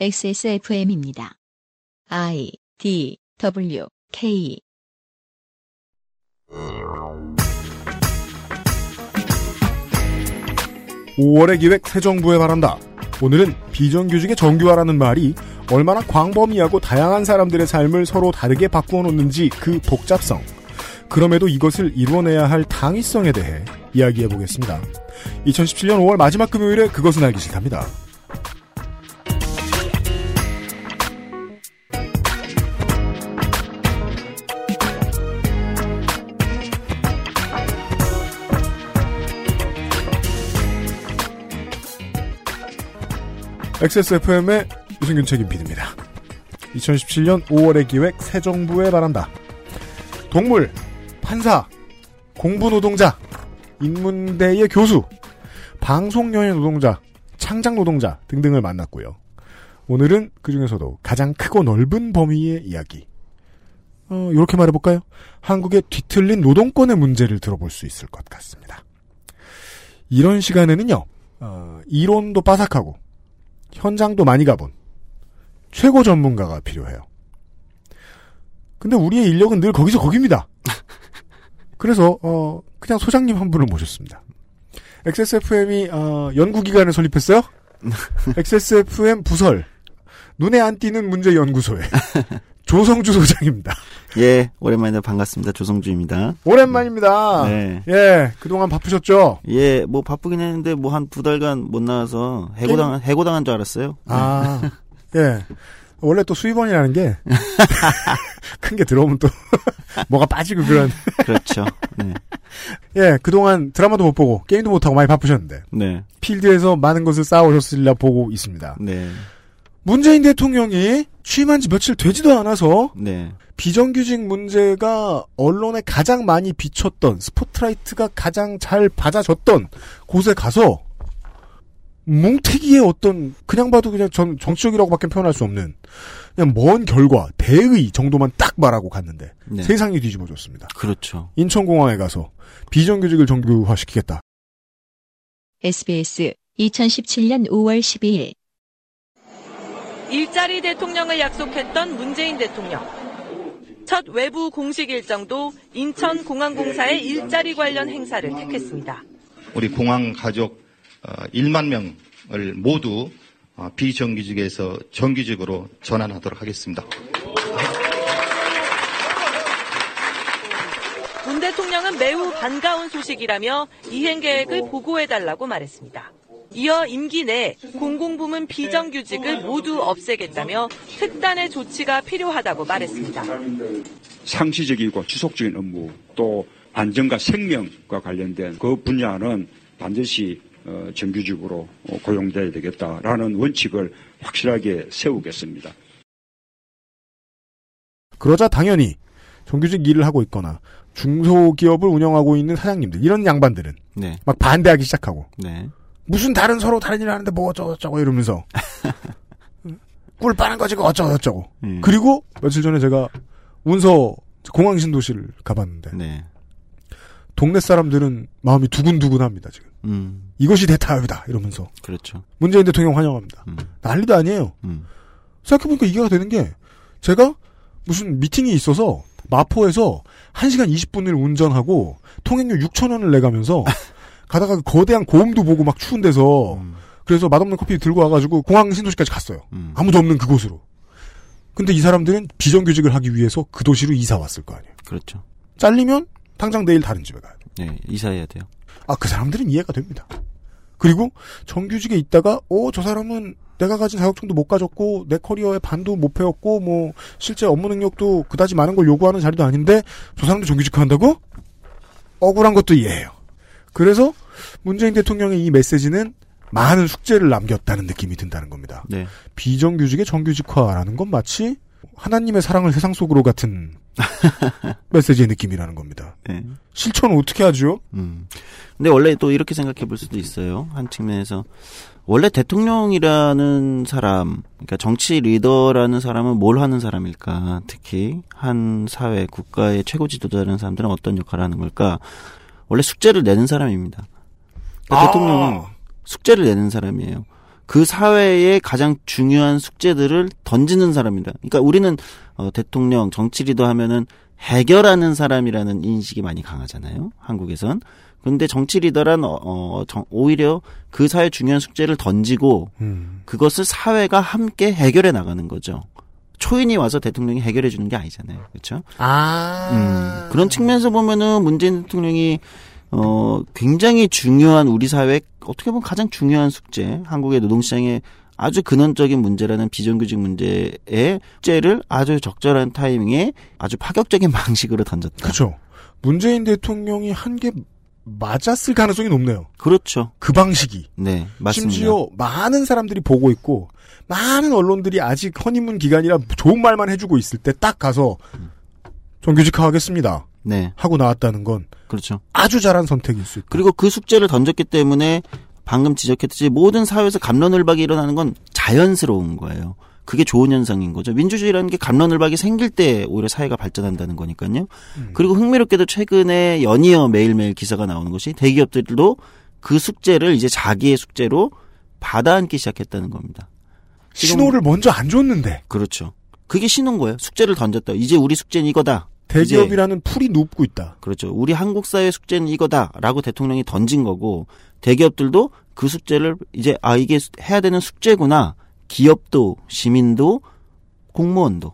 XSFM입니다. I D W K 5월의 기획 새 정부에 바란다. 오늘은 비정규직의 정규화라는 말이 얼마나 광범위하고 다양한 사람들의 삶을 서로 다르게 바꾸어 놓는지 그 복잡성. 그럼에도 이것을 이루어내야 할 당위성에 대해 이야기해 보겠습니다. 2017년 5월 마지막 금요일에 그것은 알기 싫답니다. XSFM의 유승균 책임 PD입니다. 2017년 5월의 기획 새 정부에 바란다. 동물, 판사, 공부 노동자, 인문대의 교수, 방송연예 노동자, 창작 노동자 등등을 만났고요. 오늘은 그 중에서도 가장 크고 넓은 범위의 이야기. 어, 이렇게 말해볼까요? 한국의 뒤틀린 노동권의 문제를 들어볼 수 있을 것 같습니다. 이런 시간에는요, 어, 이론도 빠삭하고, 현장도 많이 가본, 최고 전문가가 필요해요. 근데 우리의 인력은 늘 거기서 거깁니다. 그래서 어 그냥 소장님 한 분을 모셨습니다. XSFM이 어, 연구기관을 설립했어요. XSFM 부설 눈에 안 띄는 문제 연구소에 조성주 소장입니다. 예, 오랜만에 반갑습니다. 조성주입니다. 오랜만입니다. 네. 예, 그동안 바쁘셨죠? 예, 뭐 바쁘긴 했는데 뭐 한 두 달간 못 나와서 해고당 해고당한 줄 알았어요. 아, 예. 원래 또 수입원이라는 게 큰 게 들어오면 또 뭐가 빠지고 그런. 그렇죠. 네. 예, 그동안 드라마도 못 보고 게임도 못 하고 많이 바쁘셨는데 네. 필드에서 많은 것을 쌓아오셨으리라 보고 있습니다. 네. 문재인 대통령이 취임한 지 며칠 되지도 않아서 네. 비정규직 문제가 언론에 가장 많이 비쳤던 스포트라이트가 가장 잘 받아졌던 곳에 가서 뭉태기의 어떤 그냥 봐도 그냥 전 정치적이라고밖에 표현할 수 없는 그냥 먼 결과 대의 정도만 딱 말하고 갔는데 네. 세상이 뒤집어졌습니다. 그렇죠. 인천공항에 가서 비정규직을 정규화시키겠다. SBS 2017년 5월 12일 일자리 대통령을 약속했던 문재인 대통령. 첫 외부 공식 일정도 인천공항공사의 일자리 관련 행사를 택했습니다. 우리 공항 가족 어, 1만 명을 모두 어, 비정규직에서 정규직으로 전환하도록 하겠습니다. 매우 반가운 소식이라며 이행 계획을 보고해달라고 말했습니다. 이어 임기 내 공공부문 비정규직을 모두 없애겠다며 특단의 조치가 필요하다고 말했습니다. 상시적이고 지속적인 업무 또 안전과 생명과 관련된 그 분야는 반드시 어, 정규직으로 어, 고용돼야 되겠다라는 원칙을 확실하게 세우겠습니다. 그러자 당연히 정규직 일을 하고 있거나 중소기업을 운영하고 있는 사장님들 이런 양반들은 네. 막 반대하기 시작하고 네. 무슨 다른 서로 다른 일을 하는데 뭐 어쩌고저쩌고 이러면서 꿀 빠는 거지 그 어쩌고저쩌고 음. 그리고 며칠 전에 제가 운서 공항 신도시를 가봤는데 네. 동네 사람들은 마음이 두근두근합니다 지금 음. 이것이 대타협이다 이러면서 그렇죠. 문재인 대통령 환영합니다 음. 난리도 아니에요 음. 생각해보니까 이해가 되는 게 제가 무슨 미팅이 있어서 마포에서 1시간 20분을 운전하고 통행료 6천원을 내가면서 가다가 그 거대한 고음도 보고 막 추운 데서 음. 그래서 맛없는 커피 들고 와가지고 공항 신도시까지 갔어요. 음. 아무도 없는 그곳으로. 근데 이 사람들은 비정규직을 하기 위해서 그 도시로 이사 왔을 거 아니에요. 그렇죠. 잘리면 당장 내일 다른 집에 가요. 네. 이사해야 돼요. 아, 그 사람들은 이해가 됩니다. 그리고 정규직에 있다가, 어, 저 사람은 내가 가진 자격증도 못 가졌고, 내 커리어에 반도 못 배웠고, 뭐, 실제 업무 능력도 그다지 많은 걸 요구하는 자리도 아닌데, 저 사람도 정규직 한다고? 억울한 것도 이해해요. 그래서 문재인 대통령의 이 메시지는 많은 숙제를 남겼다는 느낌이 든다는 겁니다. 네. 비정규직의 정규직화라는 건 마치 하나님의 사랑을 세상 속으로 같은 메시지의 느낌이라는 겁니다. 네. 실천은 어떻게 하죠? 음. 근데 원래 또 이렇게 생각해 볼 수도 있어요. 한 측면에서 원래 대통령이라는 사람, 그러니까 정치 리더라는 사람은 뭘 하는 사람일까? 특히 한 사회, 국가의 최고 지도자라는 사람들은 어떤 역할을 하는 걸까? 원래 숙제를 내는 사람입니다. 그러니까 아. 대통령은 숙제를 내는 사람이에요. 그 사회의 가장 중요한 숙제들을 던지는 사람입니다. 그러니까 우리는 어, 대통령, 정치 리더 하면은 해결하는 사람이라는 인식이 많이 강하잖아요. 한국에선. 근데 정치 리더란 어, 어 정, 오히려 그 사회 중요한 숙제를 던지고 음. 그것을 사회가 함께 해결해 나가는 거죠. 초인이 와서 대통령이 해결해 주는 게 아니잖아요. 그렇죠? 아. 음, 그런 측면에서 보면은 문재인 대통령이 어 굉장히 중요한 우리 사회 어떻게 보면 가장 중요한 숙제, 한국의 노동 시장의 아주 근원적인 문제라는 비정규직 문제의 숙제를 아주 적절한 타이밍에 아주 파격적인 방식으로 던졌다. 그렇죠. 문재인 대통령이 한 게 맞았을 가능성이 높네요. 그렇죠. 그 방식이. 네, 맞습니다. 심지어 많은 사람들이 보고 있고 많은 언론들이 아직 허니문 기간이라 좋은 말만 해주고 있을 때 딱 가서 정규직화하겠습니다. 네, 하고 나왔다는 건 그렇죠. 아주 잘한 선택일 수 있고. 그리고 그 숙제를 던졌기 때문에 방금 지적했듯이 모든 사회에서 감론을박이 일어나는 건 자연스러운 거예요. 그게 좋은 현상인 거죠. 민주주의라는 게 감론을박이 생길 때 오히려 사회가 발전한다는 거니까요. 그리고 흥미롭게도 최근에 연이어 매일매일 기사가 나오는 것이 대기업들도 그 숙제를 이제 자기의 숙제로 받아안기 시작했다는 겁니다. 신호를 먼저 안 줬는데 그렇죠. 그게 신호인 거예요. 숙제를 던졌다. 이제 우리 숙제는 이거다. 대기업이라는 풀이 눕고 있다. 그렇죠. 우리 한국 사회 숙제는 이거다라고 대통령이 던진 거고 대기업들도 그 숙제를 이제 아 이게 해야 되는 숙제구나. 기업도 시민도 공무원도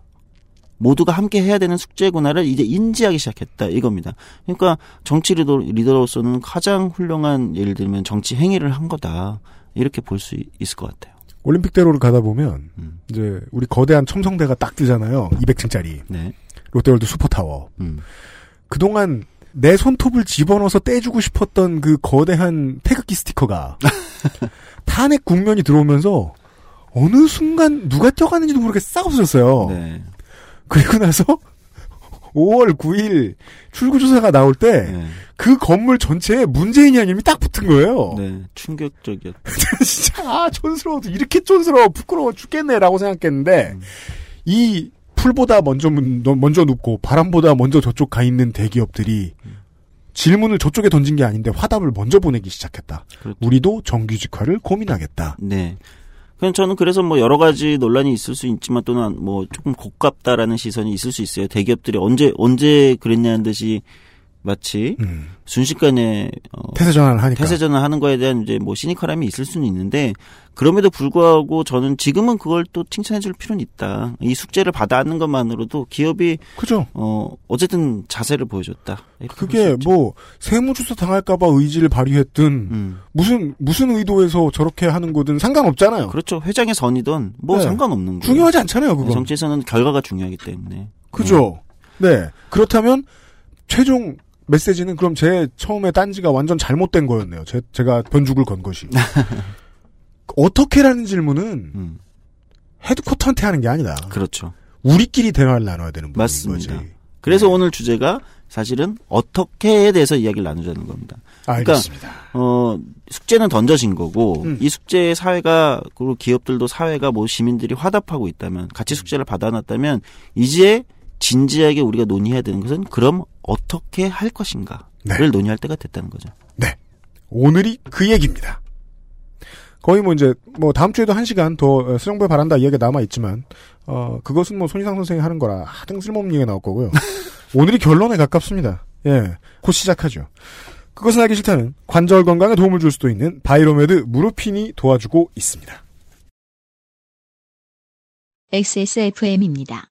모두가 함께 해야 되는 숙제구나를 이제 인지하기 시작했다 이겁니다. 그러니까 정치 리더, 리더로서는 가장 훌륭한 예를 들면 정치 행위를 한 거다 이렇게 볼 수 있을 것 같아요. 올림픽대로를 가다 보면 음. 이제 우리 거대한 첨성대가 딱 뜨잖아요. 200층짜리 네. 롯데월드 슈퍼타워. 음. 그동안 내 손톱을 집어넣어서 떼주고 싶었던 그 거대한 태극기 스티커가 탄핵 국면이 들어오면서 어느 순간 누가 뛰어가는지도 모르게 싹 없어졌어요. 네. 그리고 나서 5월 9일 출구조사가 나올 때그 네. 건물 전체에 문재인이 이름이 딱 붙은 거예요. 네. 충격적이었. 진짜 아 촌스러워도 이렇게 촌스러워 부끄러워 죽겠네라고 생각했는데 음. 이 풀보다 먼저 문- 먼저 눕고 바람보다 먼저 저쪽 가 있는 대기업들이 질문을 저쪽에 던진 게 아닌데 화답을 먼저 보내기 시작했다. 그렇죠. 우리도 정규직화를 고민하겠다. 네. 그냥 저는 그래서 뭐 여러 가지 논란이 있을 수 있지만 또는 뭐 조금 고깝다라는 시선이 있을 수 있어요. 대기업들이 언제 언제 그랬냐는 듯이 마치 음. 순식간에 어, 태세 전환을 하니까. 태세 전환하는 거에 대한 이제 뭐 시니컬함이 있을 수는 있는데 그럼에도 불구하고 저는 지금은 그걸 또 칭찬해 줄 필요는 있다. 이 숙제를 받아안는 것만으로도 기업이 그죠? 어 어쨌든 자세를 보여줬다. 그게. 뭐 세무조사 당할까봐 의지를 발휘했든 음. 무슨 무슨 의도에서 저렇게 하는 거든 상관없잖아요. 그렇죠. 회장의 선이든 뭐 네. 상관없는 거예요. 중요하지 않잖아요, 그건. 정치에서는 결과가 중요하기 때문에. 그죠? 네. 그렇다면 최종 메시지는 그럼 제 처음에 딴지가 완전 잘못된 거였네요. 제, 제가 변죽을 건 것이. 어떻게라는 질문은 음. 헤드쿼터한테 하는 게 아니다. 그렇죠. 우리끼리 대화를 나눠야 되는 부분인 맞습니다. 거지. 그래서 네. 오늘 주제가 사실은 어떻게에 대해서 이야기를 나누자는 겁니다. 알겠습니다. 어, 숙제는 던져진 거고, 음. 이 숙제에 사회가, 그리고 기업들도 사회가 뭐 시민들이 화답하고 있다면, 같이 숙제를 받아놨다면, 이제 진지하게 우리가 논의해야 되는 것은 그럼 어떻게 할 것인가를 네. 논의할 때가 됐다는 거죠. 오늘이 그 얘기입니다. 거의 뭐 이제 뭐 다음 주에도 한 시간 더 새 정부에 바란다 이야기가 남아 있지만 어 그것은 뭐 손이상 선생이 하는 거라 하등 쓸모없는 얘기가 나올 거고요. 오늘이 결론에 가깝습니다. 예, 곧 시작하죠. 그것은 알기 싫다는 관절 건강에 도움을 줄 수도 있는 바이로메드 무르핀이 도와주고 있습니다. XSFM입니다.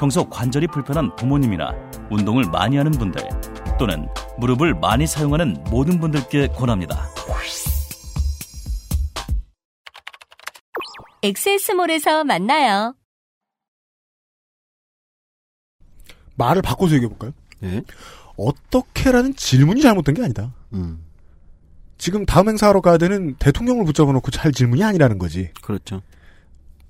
평소 관절이 불편한 부모님이나 운동을 많이 하는 분들 또는 무릎을 많이 사용하는 모든 분들께 권합니다. 엑세스몰에서 만나요. 말을 바꿔서 얘기해 볼까요? 네. 어떻게라는 질문이 잘못된 게 아니다. 음. 지금 다음 행사하러 가야 되는 대통령을 붙잡아 놓고 할 질문이 아니라는 거지. 그렇죠.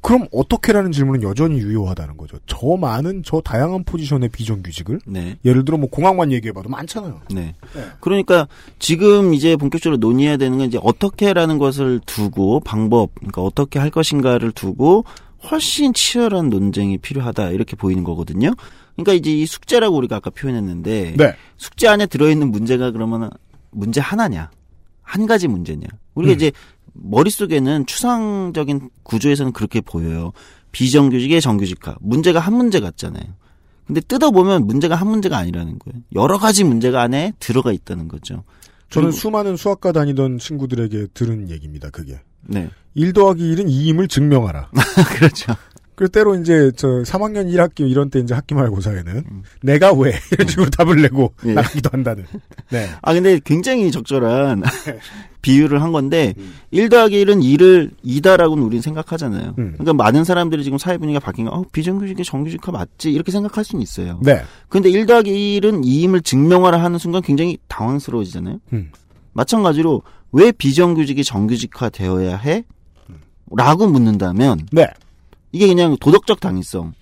그럼 어떻게라는 질문은 여전히 유효하다는 거죠. 저 많은 저 다양한 포지션의 비정규직을 네. 예를 들어 뭐 공항만 얘기해봐도 많잖아요. 네. 그러니까 지금 이제 본격적으로 논의해야 되는 건 이제 어떻게라는 것을 두고 방법, 그러니까 어떻게 할 것인가를 두고 훨씬 치열한 논쟁이 필요하다 이렇게 보이는 거거든요. 그러니까 이제 이 숙제라고 우리가 아까 표현했는데 네. 숙제 안에 들어있는 문제가 그러면 문제 하나냐, 한 가지 문제냐. 우리가 음. 이제 머릿속에는 추상적인 구조에서는 그렇게 보여요. 비정규직의 정규직화. 문제가 한 문제 같잖아요. 근데 뜯어보면 문제가 한 문제가 아니라는 거예요. 여러 가지 문제가 안에 들어가 있다는 거죠. 저는 수많은 수학과 다니던 친구들에게 들은 얘기입니다. 그게 네. 1 더하기 1은 2임을 증명하라. 그렇죠. 그 때로 이제 저 3학년 1학기 이런 때 이제 학기 말고사에는 음. 내가 왜 이런 식으로 답을 내고 예. 나가기도 한다는. 네. 아, 근데 굉장히 적절한 비유를 한 건데, 음. 1 더하기 1은 2를 2다라고는 우리는 생각하잖아요. 음. 그러니까 많은 사람들이 지금 사회 분위기가 바뀐 거, 어, 비정규직의 정규직화 맞지? 이렇게 생각할 수는 있어요. 네. 근데 1 더하기 1은 2임을 증명하라 하는 순간 굉장히 당황스러워지잖아요. 음. 마찬가지로, 왜 비정규직이 정규직화 되어야 해? 라고 묻는다면, 네. 이게 그냥 도덕적 당위성을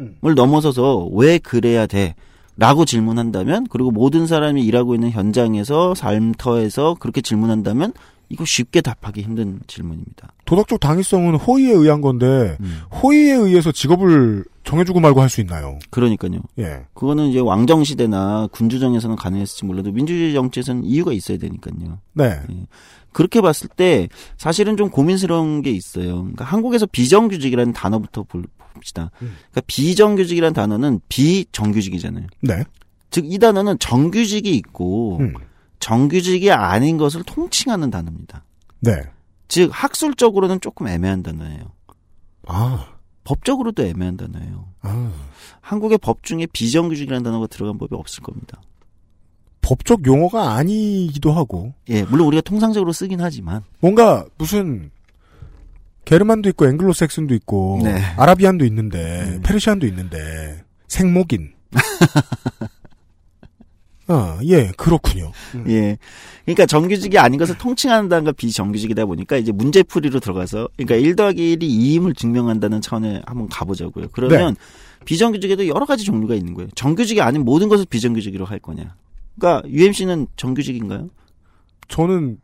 음. 넘어서서 왜 그래야 돼? 라고 질문한다면, 그리고 모든 사람이 일하고 있는 현장에서, 삶터에서 그렇게 질문한다면, 이거 쉽게 답하기 힘든 질문입니다. 도덕적 당위성은 호의에 의한 건데 음. 호의에 의해서 직업을 정해주고 말고 할 수 있나요? 그러니까요. 예. 그거는 이제 왕정 시대나 군주정에서는 가능했을지 몰라도 민주주의 정치에서는 이유가 있어야 되니까요. 네. 그렇게 봤을 때 사실은 좀 고민스러운 게 있어요. 그러니까 한국에서 비정규직이라는 단어부터 볼- 봅시다. 음. 그러니까 비정규직이라는 단어는 비정규직이잖아요. 네. 즉 이 단어는 정규직이 있고 음. 정규직이 아닌 것을 통칭하는 단어입니다. 네. 즉 학술적으로는 조금 애매한 단어예요. 아. 법적으로도 애매한 단어예요. 아. 한국의 법 중에 비정규직이라는 단어가 들어간 법이 없을 겁니다. 법적 용어가 아니기도 하고 예, 물론 우리가 통상적으로 쓰긴 하지만 뭔가 무슨 게르만도 있고 앵글로색슨도 있고 네. 아라비안도 있는데 음. 페르시안도 있는데 생목인. 아, 예, 그렇군요. 예. 그러니까 정규직이 아닌 것을 통칭한다는 건 비정규직이다 보니까 이제 문제풀이로 들어가서 그러니까 1 더하기 1이 2임을 증명한다는 차원에 한번 가보자고요. 그러면 비정규직에도 여러 가지 종류가 있는 거예요. 정규직이 아닌 모든 것을 비정규직으로 할 거냐. 그러니까 UMC는 정규직인가요? 저는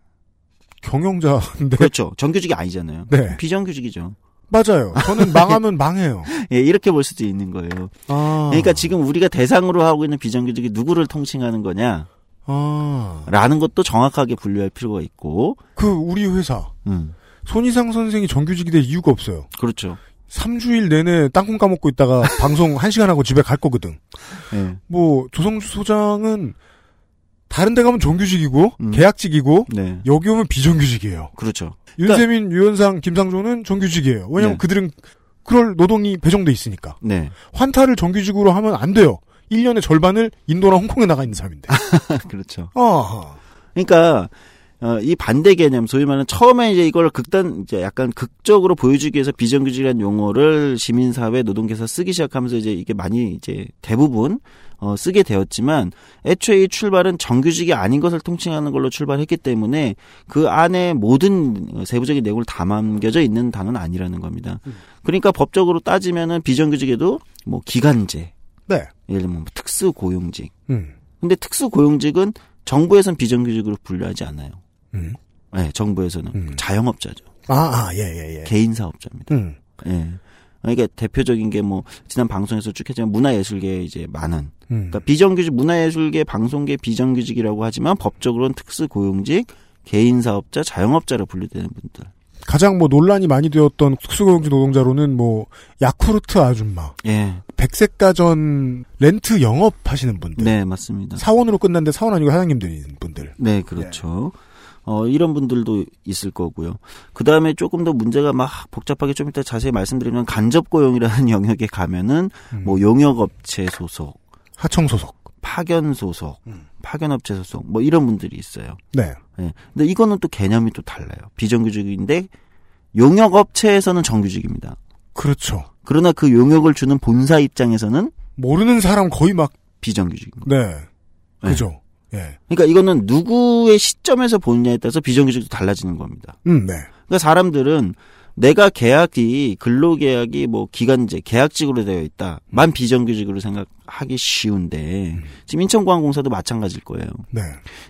경영자인데 그렇죠. 정규직이 아니잖아요. 네. 비정규직이죠. 맞아요. 저는 망하면 망해요. 예, 이렇게 볼 수도 있는 거예요. 아, 그러니까 지금 우리가 대상으로 하고 있는 비정규직이 누구를 통칭하는 거냐라는 아, 것도 정확하게 분류할 필요가 있고, 그 우리 회사 음, 손희상 선생이 정규직이 될 이유가 없어요. 그렇죠. 3주일 내내 땅콩 까먹고 있다가 방송 1시간 하고 집에 갈 거거든. 예, 뭐 조성주 소장은 다른 데 가면 정규직이고 음. 계약직이고 네, 여기 오면 비정규직이에요. 그렇죠. 윤세민, 유현상, 김상조는 정규직이에요. 왜냐면 네. 그들은 그럴 노동이 배정돼 있으니까. 네, 환타를 정규직으로 하면 안 돼요. 1년의 절반을 인도나 홍콩에 나가 있는 사람인데. 그렇죠. 아, 그러니까 어, 이 반대 개념, 소위 말하는 처음에 이제 이걸 극단, 이제 약간 극적으로 보여주기 위해서 비정규직이라는 용어를 시민사회, 노동계에서 쓰기 시작하면서 이제 이게 많이 이제 대부분 어, 쓰게 되었지만 애초에 이 출발은 정규직이 아닌 것을 통칭하는 걸로 출발했기 때문에 그 안에 모든 세부적인 내용을 담겨져 있는 단어는 아니라는 겁니다. 그러니까 법적으로 따지면은 비정규직에도 뭐 기간제, 네. 예를 들면 뭐 특수 고용직. 음, 근데 특수 고용직은 정부에선 비정규직으로 분류하지 않아요. 음. 네, 정부에서는 음. 자영업자죠. 아, 아, 예, 예, 예. 개인 사업자입니다. 음, 예. 그러니까 대표적인 게 뭐 지난 방송에서 쭉 했지만 문화예술계 이제 많은 음. 그러니까 비정규직 문화예술계 방송계 비정규직이라고 하지만 법적으로는 특수 고용직 개인 사업자 자영업자로 분류되는 분들. 가장 뭐 논란이 많이 되었던 특수고용직 노동자로는 뭐 야쿠르트 아줌마, 예. 백색가전 렌트 영업 하시는 분들, 네, 맞습니다. 사원으로 끝났는데 사원 아니고 사장님들인 분들. 네, 그렇죠. 어, 이런 분들도 있을 거고요. 그 다음에 조금 더 문제가 막 복잡하게 좀 이따 자세히 말씀드리면 간접고용이라는 영역에 가면은 음. 뭐 용역업체 소속, 하청 소속. 파견 소속, 음. 파견업체 소속, 뭐 이런 분들이 있어요. 네. 예. 근데 이거는 또 개념이 또 달라요. 비정규직인데 용역업체에서는 정규직입니다. 그렇죠. 그러나 그 용역을 주는 본사 입장에서는 모르는 사람 거의 막, 비정규직인 거. 네. 그죠. 예. 그러니까 이거는 누구의 시점에서 보느냐에 따라서 비정규직도 달라지는 겁니다. 음, 네. 그러니까 사람들은 내가 계약이 근로계약이 뭐 기간제 계약직으로 되어 있다. 만 비정규직으로 생각하기 쉬운데 지금 인천공항공사도 마찬가지일 거예요. 네.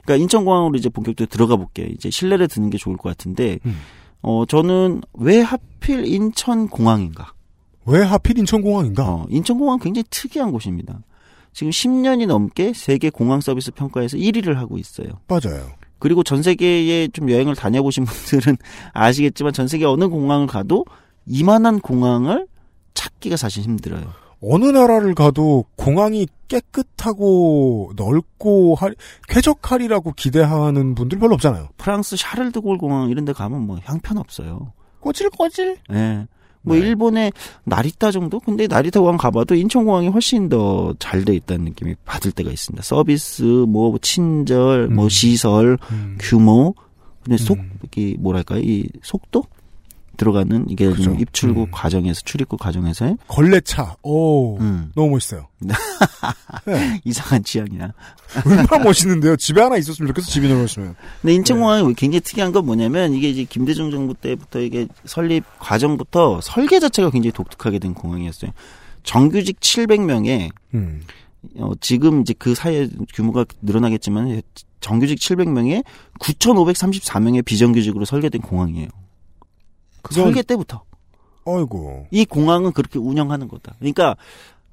그러니까 인천공항으로 이제 본격적으로 들어가 볼게요. 이제 신뢰를 드는 게 좋을 것 같은데 음. 어 저는 왜 하필 인천공항인가? 왜 하필 인천공항인가? 어, 인천공항 굉장히 특이한 곳입니다. 지금 10년이 넘게 세계 공항 서비스 평가에서 1위를 하고 있어요. 맞아요. 그리고 전 세계에 좀 여행을 다녀보신 분들은 아시겠지만 전 세계 어느 공항을 가도 이만한 공항을 찾기가 사실 힘들어요. 어느 나라를 가도 공항이 깨끗하고 넓고 할- 쾌적하리라고 기대하는 분들 별로 없잖아요. 프랑스 샤를드골 공항 이런 데 가면 뭐 형편없어요. 꼬질꼬질. 예. 뭐 네. 일본의 나리타 정도? 근데 나리타 공항 가봐도 인천공항이 훨씬 더 잘 돼 있다는 느낌이 받을 때가 있습니다. 서비스, 뭐 친절, 뭐 음. 시설, 음. 규모, 근데 속, 음. 이게 뭐랄까요? 이 속도? 들어가는 이게 그죠. 좀 입출국 음. 과정에서 출입국 과정에서의 걸레차. 오, 음, 너무 멋있어요. 네. 이상한 취향이야. 얼마나 멋있는데요. 집에 하나 있었으면 좋겠어. 집에 넣었으면. 근데 인천공항이 굉장히 특이한 건 뭐냐면 이게 이제 김대중 정부 때부터 이게 설립 과정부터 설계 자체가 굉장히 독특하게 된 공항이었어요. 정규직 700명에 음. 어, 지금 이제 그 사이에 규모가 늘어나겠지만 정규직 700명에 9,534명의 비정규직으로 설계된 공항이에요. 그건- 설계 때부터 어이구. 이 공항은 그렇게 운영하는 거다. 그러니까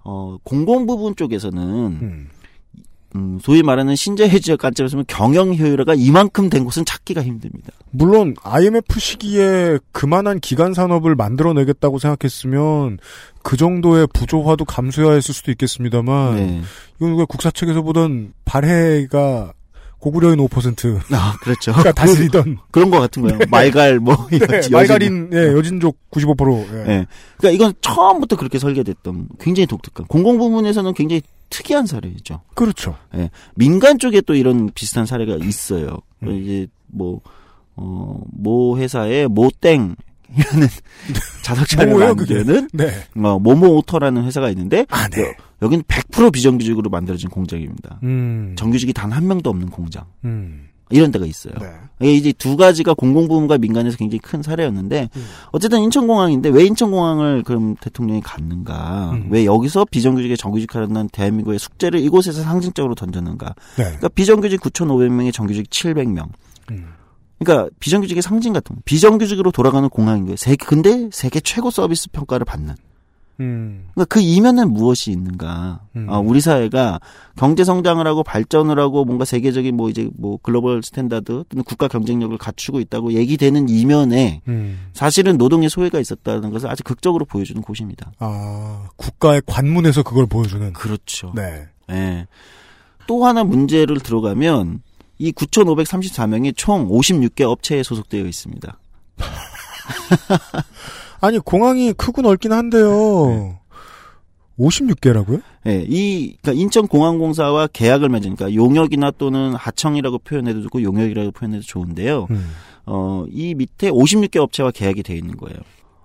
어, 공공 부분 쪽에서는 음. 음, 소위 말하는 신재해 지역 관점에서 보면 경영 효율화가 이만큼 된 곳은 찾기가 힘듭니다. 물론 IMF 시기에 그만한 기간 산업을 만들어내겠다고 생각했으면 그 정도의 부조화도 감수해야 했을 수도 있겠습니다만 네. 이건 우리가 국사책에서 보던 발해가 고구려인 5%가 아, 그렇죠. 다스리던 그런 것 같은 거예요. 말갈 뭐 네, 여지- 말갈인 예, 여진족 95%. 예. 예. 그러니까 이건 처음부터 그렇게 설계됐던 굉장히 독특한 공공 부문에서는 굉장히 특이한 사례죠. 그렇죠. 민간 쪽에 또 이런 비슷한 사례가 있어요. 음. 이제 뭐, 어, 모 회사의 모땡 이라는 자동차를 뭐예요, 그게? 만드는 네. 어, 모모 오토라는 회사가 있는데 아, 네. 여기는 100% 비정규직으로 만들어진 공장입니다. 음. 정규직이 단 한 명도 없는 공장. 음. 이런 데가 있어요. 네. 이게 이제 두 가지가 공공부문과 민간에서 굉장히 큰 사례였는데 음. 어쨌든 인천공항인데 왜 인천공항을 그럼 대통령이 갔는가? 음. 왜 여기서 비정규직에 정규직하는 대한민국의 숙제를 이곳에서 상징적으로 던졌는가? 네. 그러니까 비정규직 9,500명에 정규직 700명. 음. 그러니까 비정규직의 상징 같은 거. 비정규직으로 돌아가는 공항인 거예요. 세계 근데 세계 최고 서비스 평가를 받는. 음. 그러니까 그 이면엔 무엇이 있는가? 음. 아, 우리 사회가 경제 성장을 하고 발전을 하고 뭔가 세계적인 뭐 이제 뭐 글로벌 스탠다드 또는 국가 경쟁력을 갖추고 있다고 얘기되는 이면에 음. 사실은 노동의 소외가 있었다는 것을 아주 극적으로 보여주는 곳입니다. 아, 국가의 관문에서 그걸 보여주는. 그렇죠. 네. 예. 또 하나 문제를 들어가면 이 9,534명이 총 56개 업체에 소속되어 있습니다. 아니, 공항이 크고 넓긴 한데요. 56개라고요? 예, 이 그러니까 인천공항공사와 계약을 맺으니까 용역이나 또는 하청이라고 표현해도 좋고 용역이라고 표현해도 좋은데요. 음. 어, 이 밑에 56개 업체와 계약이 돼 있는 거예요.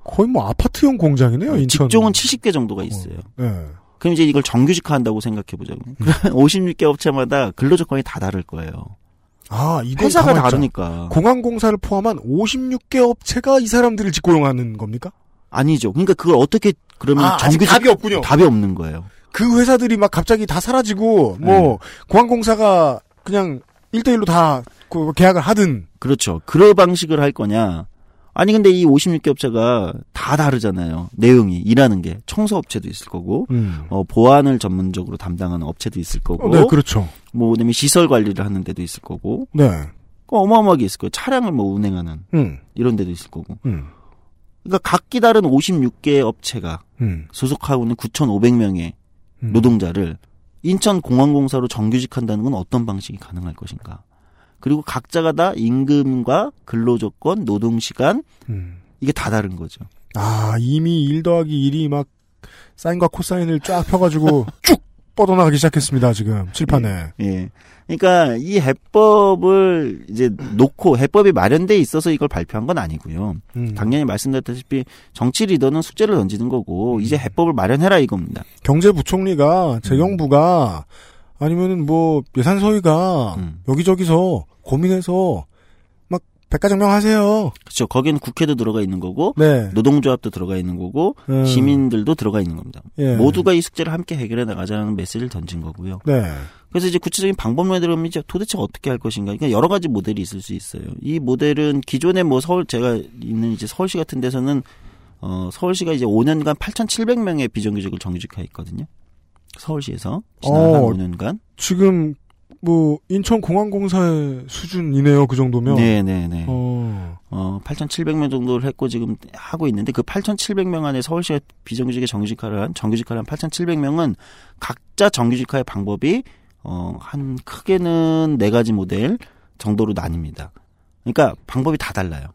거의 뭐 아파트형 공장이네요, 인천. 직종은 70개 정도가 있어요. 네. 그럼 이제 이걸 정규직화한다고 생각해 보자고. 그럼 56개 업체마다 근로 조건이 다 다를 거예요. 아, 이건 회사가. 다르니까. 공항공사를 포함한 56개 업체가 이 사람들을 직고용하는 겁니까? 아니죠. 그러니까 그걸 어떻게 그러면 아, 정규직 답이 없군요. 답이 없는 거예요. 그 회사들이 막 갑자기 다 사라지고, 뭐, 공항공사가 그냥 1대1로 다그 계약을 하든, 그렇죠. 그런 방식을 할 거냐? 아니 근데 이 56개 업체가 다 다르잖아요. 내용이 일하는 게 청소 업체도 있을 거고, 음. 어, 보안을 전문적으로 담당하는 업체도 있을 거고, 어, 네, 그렇죠. 뭐 그다음에 시설 관리를 하는 데도 있을 거고, 네. 그 어마어마하게 있을 거예요. 차량을 뭐 운행하는 음, 이런 데도 있을 거고. 음, 그러니까 각기 다른 56개 업체가 음. 소속하고 있는 9,500명의 음. 노동자를 인천공항공사로 정규직한다는 건 어떤 방식이 가능할 것인가? 그리고 각자가 다 임금과 근로조건, 노동시간 음. 이게 다 다른 거죠. 아, 이미 1 더하기 1이 막, 사인과 코사인을 쫙 펴가지고, 쭉 뻗어나가기 시작했습니다, 지금, 칠판에. 예. 그러니까 이 해법을 이제 놓고 해법이 마련돼 있어서 이걸 발표한 건 아니고요. 음. 당연히 말씀드렸다시피 정치 리더는 숙제를 던지는 거고 이제 해법을 마련해라 이겁니다. 경제부총리가, 재경부가, 아니면은 뭐 예산 소위가 음. 여기저기서 고민해서 막 백가정명 하세요. 그렇죠. 거기는 국회도 들어가 있는 거고 네. 노동조합도 들어가 있는 거고 음. 시민들도 들어가 있는 겁니다. 예. 모두가 이 숙제를 함께 해결해 나가자는 메시지를 던진 거고요. 네. 그래서 이제 구체적인 방법론에 들어가면 이제 도대체 어떻게 할 것인가. 그러니까 여러 가지 모델이 있을 수 있어요. 이 모델은 기존에 뭐 서울 제가 있는 이제 서울시 같은 데서는 어 서울시가 이제 5년간 8,700명의 비정규직을 정규직화 했거든요. 서울시에서 지난 어. 한 5년간. 지금 뭐 인천공항공사의 수준이네요. 그 정도면. 네, 네, 네. 어. 어, 8,700명 정도를 했고 지금 하고 있는데 그 8,700명 안에 서울시가 비정규직에 정규직화를 한 정규직화를 한 8,700명은 각자 정규직화의 방법이 어, 한 크게는 네 가지 모델 정도로 나뉩니다. 그러니까 방법이 다 달라요.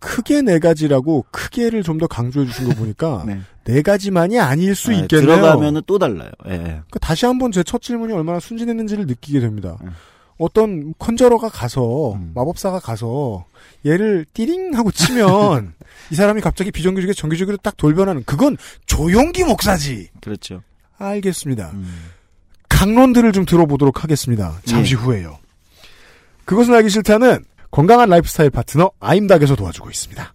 크게 네 가지라고 크게를 좀 더 강조해 주신 거 보니까 네. 네 가지만이 아닐 수 네, 있겠네요. 들어가면은 또 달라요. 예. 예. 그러니까 다시 한번 제 첫 질문이 얼마나 순진했는지를 느끼게 됩니다. 음. 어떤 컨저러가 가서 음. 마법사가 가서 얘를 띠링 하고 치면 이 사람이 갑자기 비정규직에 정규직으로 딱 돌변하는 그건 조용기 목사지. 그렇죠. 알겠습니다. 음. 강론들을 좀 들어보도록 하겠습니다. 잠시 예. 후에요. 그것은 알기 싫다는 건강한 라이프스타일 파트너 아임닥에서 도와주고 있습니다.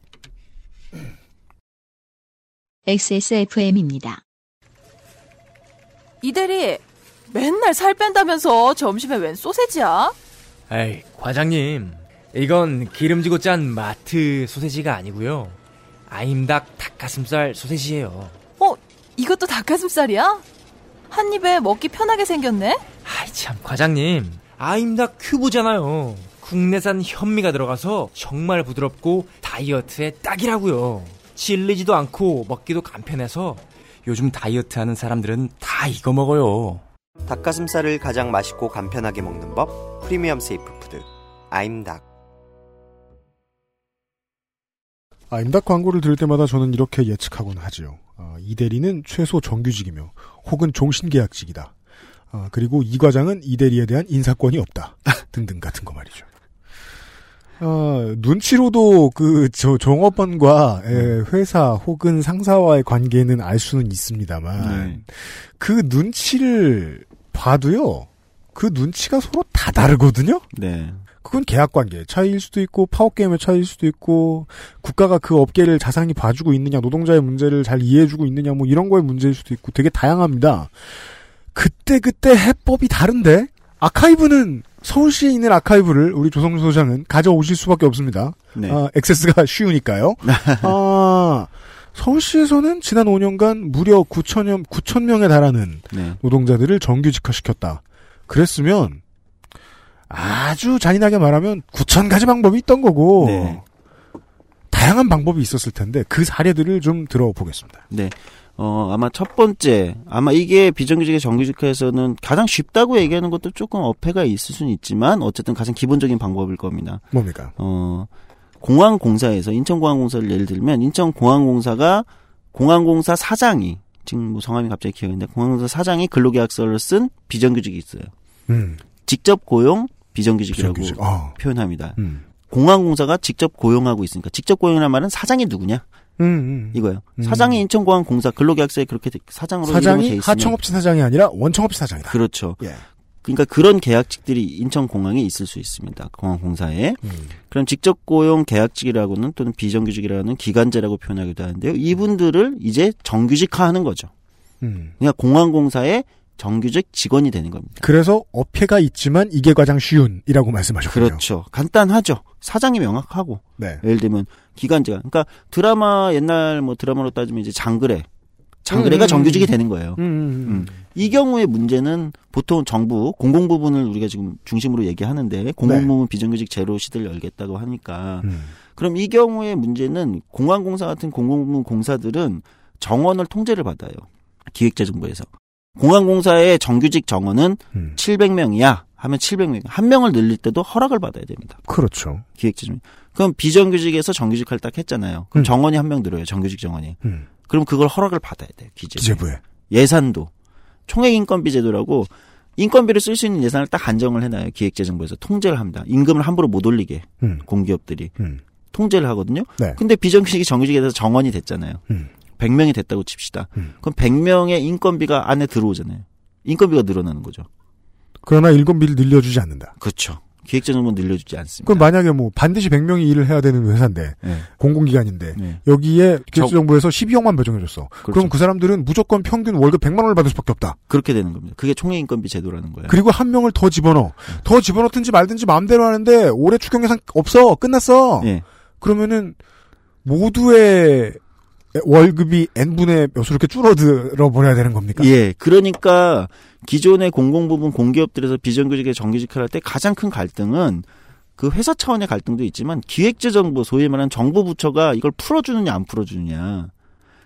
XSFM입니다. 이대리 맨날 살 뺀다면서 점심에 웬 소세지야? 에이, 과장님. 이건 기름지고 짠 마트 소세지가 아니고요. 아임닭 닭가슴살 소세지예요. 어, 이것도 닭가슴살이야? 한 입에 먹기 편하게 생겼네? 아이 참, 과장님. 아임닭 큐브잖아요. 국내산 현미가 들어가서 정말 부드럽고 다이어트에 딱이라고요. 질리지도 않고 먹기도 간편해서 요즘 다이어트 하는 사람들은 다 이거 먹어요. 닭가슴살을 가장 맛있고 간편하게 먹는 법 프리미엄 safe food 아임닭 아임닭 광고를 들을 때마다 저는 이렇게 예측하곤 하지요. 아, 이 대리는 최소 정규직이며 혹은 종신계약직이다. 아, 그리고 이 과장은 이 대리에 대한 인사권이 없다. 등등 같은 거 말이죠. 아, 눈치로도 그, 저, 종업원과 에, 회사 혹은 상사와의 관계는 알 수는 있습니다만, 네. 그 눈치를 봐도요, 그 눈치가 서로 다 다르거든요? 네. 그건 계약 관계 차이일 수도 있고 파워 게임의 차이일 수도 있고 국가가 그 업계를 자상히 봐주고 있느냐 노동자의 문제를 잘 이해해주고 있느냐 뭐 이런 거의 문제일 수도 있고 되게 다양합니다. 그때 그때 해법이 다른데 아카이브는 서울시에 있는 아카이브를 우리 조성주 소장은 가져오실 수밖에 없습니다. 네. 아, 액세스가 쉬우니까요. 아, 서울시에서는 지난 5년간 무려 9천여 9천 명에 달하는 네. 노동자들을 정규직화시켰다. 그랬으면 아주 잔인하게 말하면 9천 가지 방법이 있던 거고 네. 다양한 방법이 있었을 텐데 그 사례들을 좀 들어보겠습니다. 네. 어, 아마 첫 번째, 아마 이게 비정규직의 정규직화에서는 가장 쉽다고 얘기하는 것도 조금 어폐가 있을 수는 있지만, 어쨌든 가장 기본적인 방법일 겁니다. 뭡니까? 어, 공항공사에서, 인천공항공사를 예를 들면, 인천공항공사가, 공항공사 사장이, 지금 뭐 성함이 갑자기 기억이 안 나는데, 공항공사 사장이 근로계약서를 쓴 비정규직이 있어요. 음, 직접 고용 비정규직이라고 비정규직. 어. 표현합니다. 음. 공항공사가 직접 고용하고 있으니까, 직접 고용이라는 말은 사장이 누구냐? 음, 음. 이거예요. 음. 사장이 인천공항공사 근로계약서에 그렇게 돼- 사장으로 사장이 있으면 하청업체 사장이 아니라 원청업체 사장이다. 그렇죠. 예. 그러니까 그런 계약직들이 인천공항에 있을 수 있습니다. 공항공사에. 음. 그럼 직접 고용 계약직이라고는 또는 비정규직이라는 기간제라고 표현하기도 하는데요. 이분들을 이제 정규직화하는 거죠. 음. 그러니까 공항공사의 정규직 직원이 되는 겁니다. 그래서 어폐가 있지만 이게 가장 쉬운이라고 말씀하셨군요. 그렇죠. 간단하죠. 사장이 명확하고 네. 예를 들면 기간제가 그러니까 드라마 옛날 뭐 드라마로 따지면 이제 장그래 장그래가 음. 정규직이 되는 거예요. 음, 음, 음. 이 경우의 문제는 보통 정부 공공 부분을 우리가 지금 중심으로 얘기하는데 공공 네. 부분 비정규직 제로 시대를 열겠다고 하니까 음. 그럼 이 경우의 문제는 공항공사 같은 공공 부문 공사들은 정원을 통제를 받아요. 기획재정부에서 공항공사의 정규직 정원은 음. 700명이야 하면 700명 한 명을 늘릴 때도 허락을 받아야 됩니다. 그렇죠. 기획재정. 그럼 비정규직에서 정규직화를 딱 했잖아요. 그럼 음. 정원이 한 명 늘어요. 정규직 정원이. 음. 그럼 그걸 허락을 받아야 돼요. 기재. 기재부에. 예산도 총액 인건비 제도라고 인건비를 쓸 수 있는 예산을 딱 한정을 해놔요. 기획재정부에서 통제를 합니다. 임금을 함부로 못 올리게 음. 공기업들이 음. 통제를 하거든요. 네. 근데 비정규직이 정규직에서 정원이 됐잖아요. 음. 100명이 됐다고 칩시다. 음. 그럼 100명의 인건비가 안에 들어오잖아요. 인건비가 늘어나는 거죠. 그러나 인건비를 늘려주지 않는다. 그렇죠. 기획재정은 늘려주지 않습니다. 그럼 만약에 뭐 반드시 100명이 일을 해야 되는 회사인데 네. 공공기관인데 네. 여기에 저- 기획재정부에서 12억만 배정해줬어. 그럼 그 사람들은 무조건 평균 월급 100만 원을 받을 수밖에 없다. 그렇게 되는 겁니다. 그게 총회 인건비 제도라는 거예요. 그리고 한 명을 더 집어넣어. 더 집어넣든지 말든지 마음대로 하는데 올해 추경 예산 없어. 끝났어. 예. 그러면은 모두의 월급이 n분의 몇으로 이렇게 줄어들어 버려야 되는 겁니까? 예. 그러니까 기존의 공공부문 공기업들에서 비정규직에 정규직화를 할 때 가장 큰 갈등은 그 회사 차원의 갈등도 있지만 기획재정부 소위 말하는 정부 부처가 이걸 풀어주느냐 안 풀어주느냐.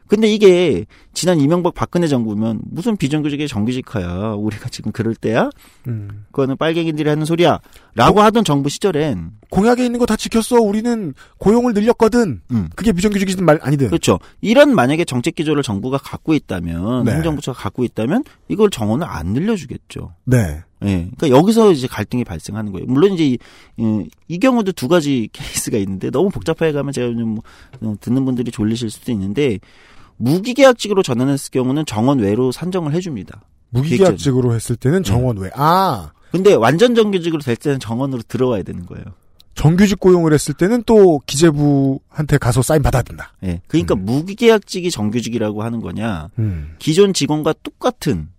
근데 이게 지난 이명박 박근혜 정부면 무슨 비정규직의 정규직화야. 우리가 지금 그럴 때야? 음. 그거는 빨갱이들이 하는 소리야. 라고 하던 정부 시절엔 공약에 있는 거 다 지켰어. 우리는 고용을 늘렸거든. 음. 그게 비정규직이든 말 아니든. 그렇죠. 이런 만약에 정책 기조를 정부가 갖고 있다면 네. 행정부처가 갖고 있다면 이걸 정원을 안 늘려주겠죠. 네. 예. 그러니까 여기서 이제 갈등이 발생하는 거예요. 물론 이제 이, 이, 이 경우도 두 가지 케이스가 있는데 너무 복잡하게 가면 제가 좀 뭐, 어, 듣는 분들이 졸리실 수도 있는데 무기계약직으로 전환했을 경우는 정원 외로 산정을 해줍니다. 무기계약직으로 했을 때는 정원 외. 아 근데 완전 정규직으로 될 때는 정원으로 들어와야 되는 거예요. 정규직 고용을 했을 때는 또 기재부한테 가서 사인 받아야 된다. 예. 그러니까 무기계약직이 정규직이라고 하는 거냐, 음. 기존 직원과 똑같은.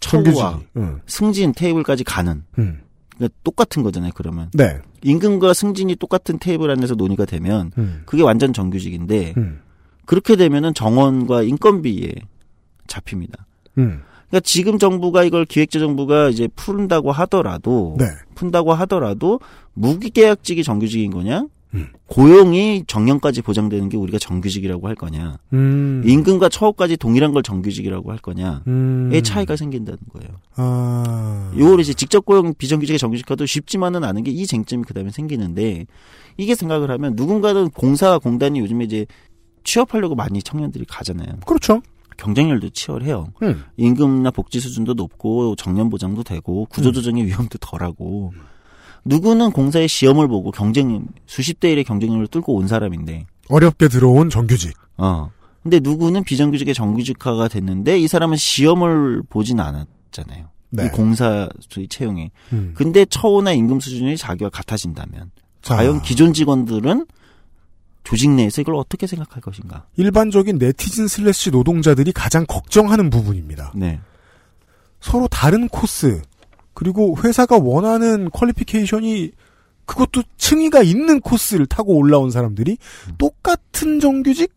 처우와 음. 승진 테이블까지 가는 음. 그러니까 똑같은 거잖아요. 그러면 네. 임금과 승진이 똑같은 테이블 안에서 논의가 되면 음. 그게 완전 정규직인데 음. 그렇게 되면은 정원과 인건비에 잡힙니다. 음. 그러니까 지금 정부가 이걸 기획재정부가 이제 푼다고 하더라도 네. 푼다고 하더라도 무기계약직이 정규직인 거냐? 음. 고용이 정년까지 보장되는 게 우리가 정규직이라고 할 거냐? 음. 임금과 처우까지 동일한 걸 정규직이라고 할 거냐의 음. 차이가 생긴다는 거예요. 아. 요걸 이제 직접 고용 비정규직의 정규직화도 쉽지만은 않은 게 이 쟁점이 그다음에 생기는데 이게 생각을 하면 누군가는 공사와 공단이 요즘에 이제 취업하려고 많이 청년들이 가잖아요. 그렇죠. 경쟁률도 치열해요. 음. 임금이나 복지 수준도 높고 정년 보장도 되고 구조조정의 위험도 덜하고 누구는 공사의 시험을 보고 경쟁 수십 대 1의 경쟁률을 뚫고 온 사람인데 어렵게 들어온 정규직. 어. 근데 누구는 비정규직의 정규직화가 됐는데 이 사람은 시험을 보진 않았잖아요. 네. 이 공사 소위 채용에. 음. 근데 처우나 임금 수준이 자기와 같아진다면 자. 과연 기존 직원들은 조직 내에서 이걸 어떻게 생각할 것인가? 일반적인 네티즌 슬래시 노동자들이 가장 걱정하는 부분입니다. 네. 서로 다른 코스 그리고 회사가 원하는 qualification이 그것도 층위가 있는 코스를 타고 올라온 사람들이 똑같은 정규직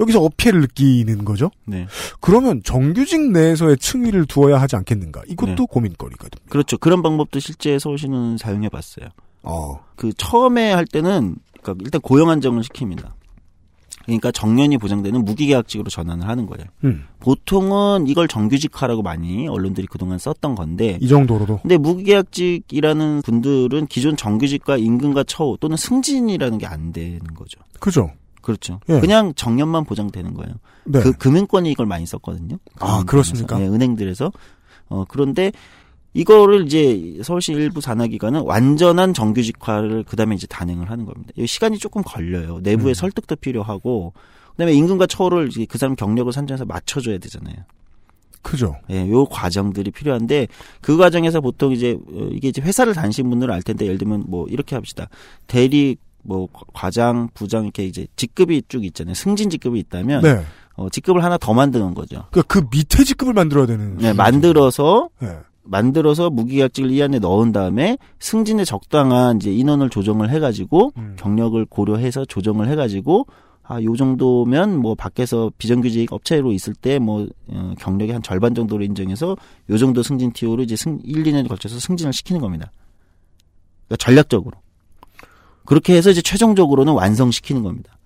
여기서 어폐를 느끼는 거죠. 네. 그러면 정규직 내에서의 층위를 두어야 하지 않겠는가? 이것도 네. 고민거리거든요. 그렇죠. 그런 방법도 실제 서울시는 사용해 봤어요. 어. 그 처음에 할 때는 그러니까 일단 고용 안정을 시킵니다. 그러니까 정년이 보장되는 무기계약직으로 전환을 하는 거예요. 음. 보통은 이걸 정규직화라고 많이 언론들이 그동안 썼던 건데 이 정도로도 근데 무기계약직이라는 분들은 기존 정규직과 임금과 처우 또는 승진이라는 게 안 되는 거죠. 그죠? 그렇죠. 예. 그냥 정년만 보장되는 거예요. 네. 그 금융권이 이걸 많이 썼거든요. 아, 그렇습니까? 네, 은행들에서. 어, 그런데 이거를 이제 서울시 일부 산하기관은 완전한 정규직화를 그 다음에 이제 단행을 하는 겁니다. 이 시간이 조금 걸려요. 내부의 음. 설득도 필요하고, 그 다음에 임금과 처우를 그 사람 경력을 산정해서 맞춰줘야 되잖아요. 그죠? 예, 요 과정들이 필요한데 그 과정에서 보통 이제 어, 이게 이제 회사를 다니신 분들은 알 텐데 예를 들면 뭐 이렇게 합시다. 대리 뭐 과장, 부장 이렇게 이제 직급이 쭉 있잖아요. 승진 직급이 있다면 네. 어, 직급을 하나 더 만드는 거죠. 그러니까 그 밑에 직급을 만들어야 되는. 네, 만들어서 네. 만들어서 무기계약직을 이 안에 넣은 다음에 승진에 적당한 이제 인원을 조정을 해가지고 음. 경력을 고려해서 조정을 해가지고 아, 요 정도면 뭐 밖에서 비정규직 업체로 있을 때 뭐 어, 경력의 한 절반 정도로 인정해서 요 정도 승진 티오로 이제 승 1, 2년에 걸쳐서 승진을 시키는 겁니다. 그러니까 전략적으로. 그렇게 해서 이제 최종적으로는 완성시키는 겁니다.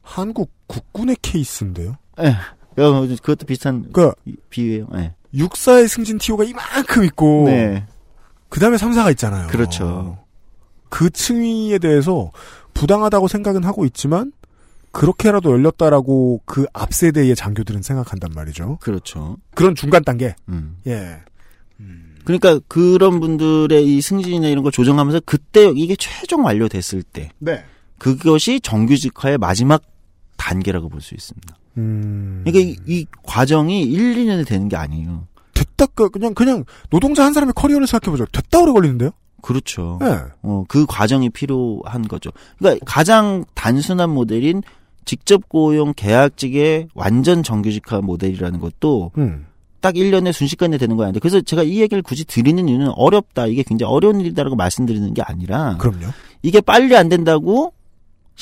한국 국군의 케이스인데요. 예. 어, 그것도 비슷한 그러니까 비유예요. 예. 육사의 승진 티오가 이만큼 있고 네. 그 다음에 3, 4가 있잖아요. 그렇죠. 그 층위에 대해서 부당하다고 생각은 하고 있지만 그렇게라도 열렸다라고 그 앞 세대의 장교들은 생각한단 말이죠. 그렇죠. 그런 중간 단계. 음. 예. 그러니까 그런 분들의 이 승진이나 이런 걸 조정하면서 그때 이게 최종 완료됐을 때 네. 그것이 정규직화의 마지막 단계라고 볼 수 있습니다. 음. 그러니까 이, 이 과정이 1, 2년에 되는 게 아니에요. 후딱 그 그냥 그냥 노동자 한 사람의 커리어를 생각해 보죠. 됐다 오래 걸리는데요? 그렇죠. 네. 어, 그 과정이 필요한 거죠. 그러니까 가장 단순한 모델인 직접 고용 계약직의 완전 정규직화 모델이라는 것도 음. 딱 1년에 순식간에 되는 거 아닌데 그래서 제가 이 얘기를 굳이 드리는 이유는 어렵다. 이게 굉장히 어려운 일이다라고 말씀드리는 게 아니라 그럼요. 이게 빨리 안 된다고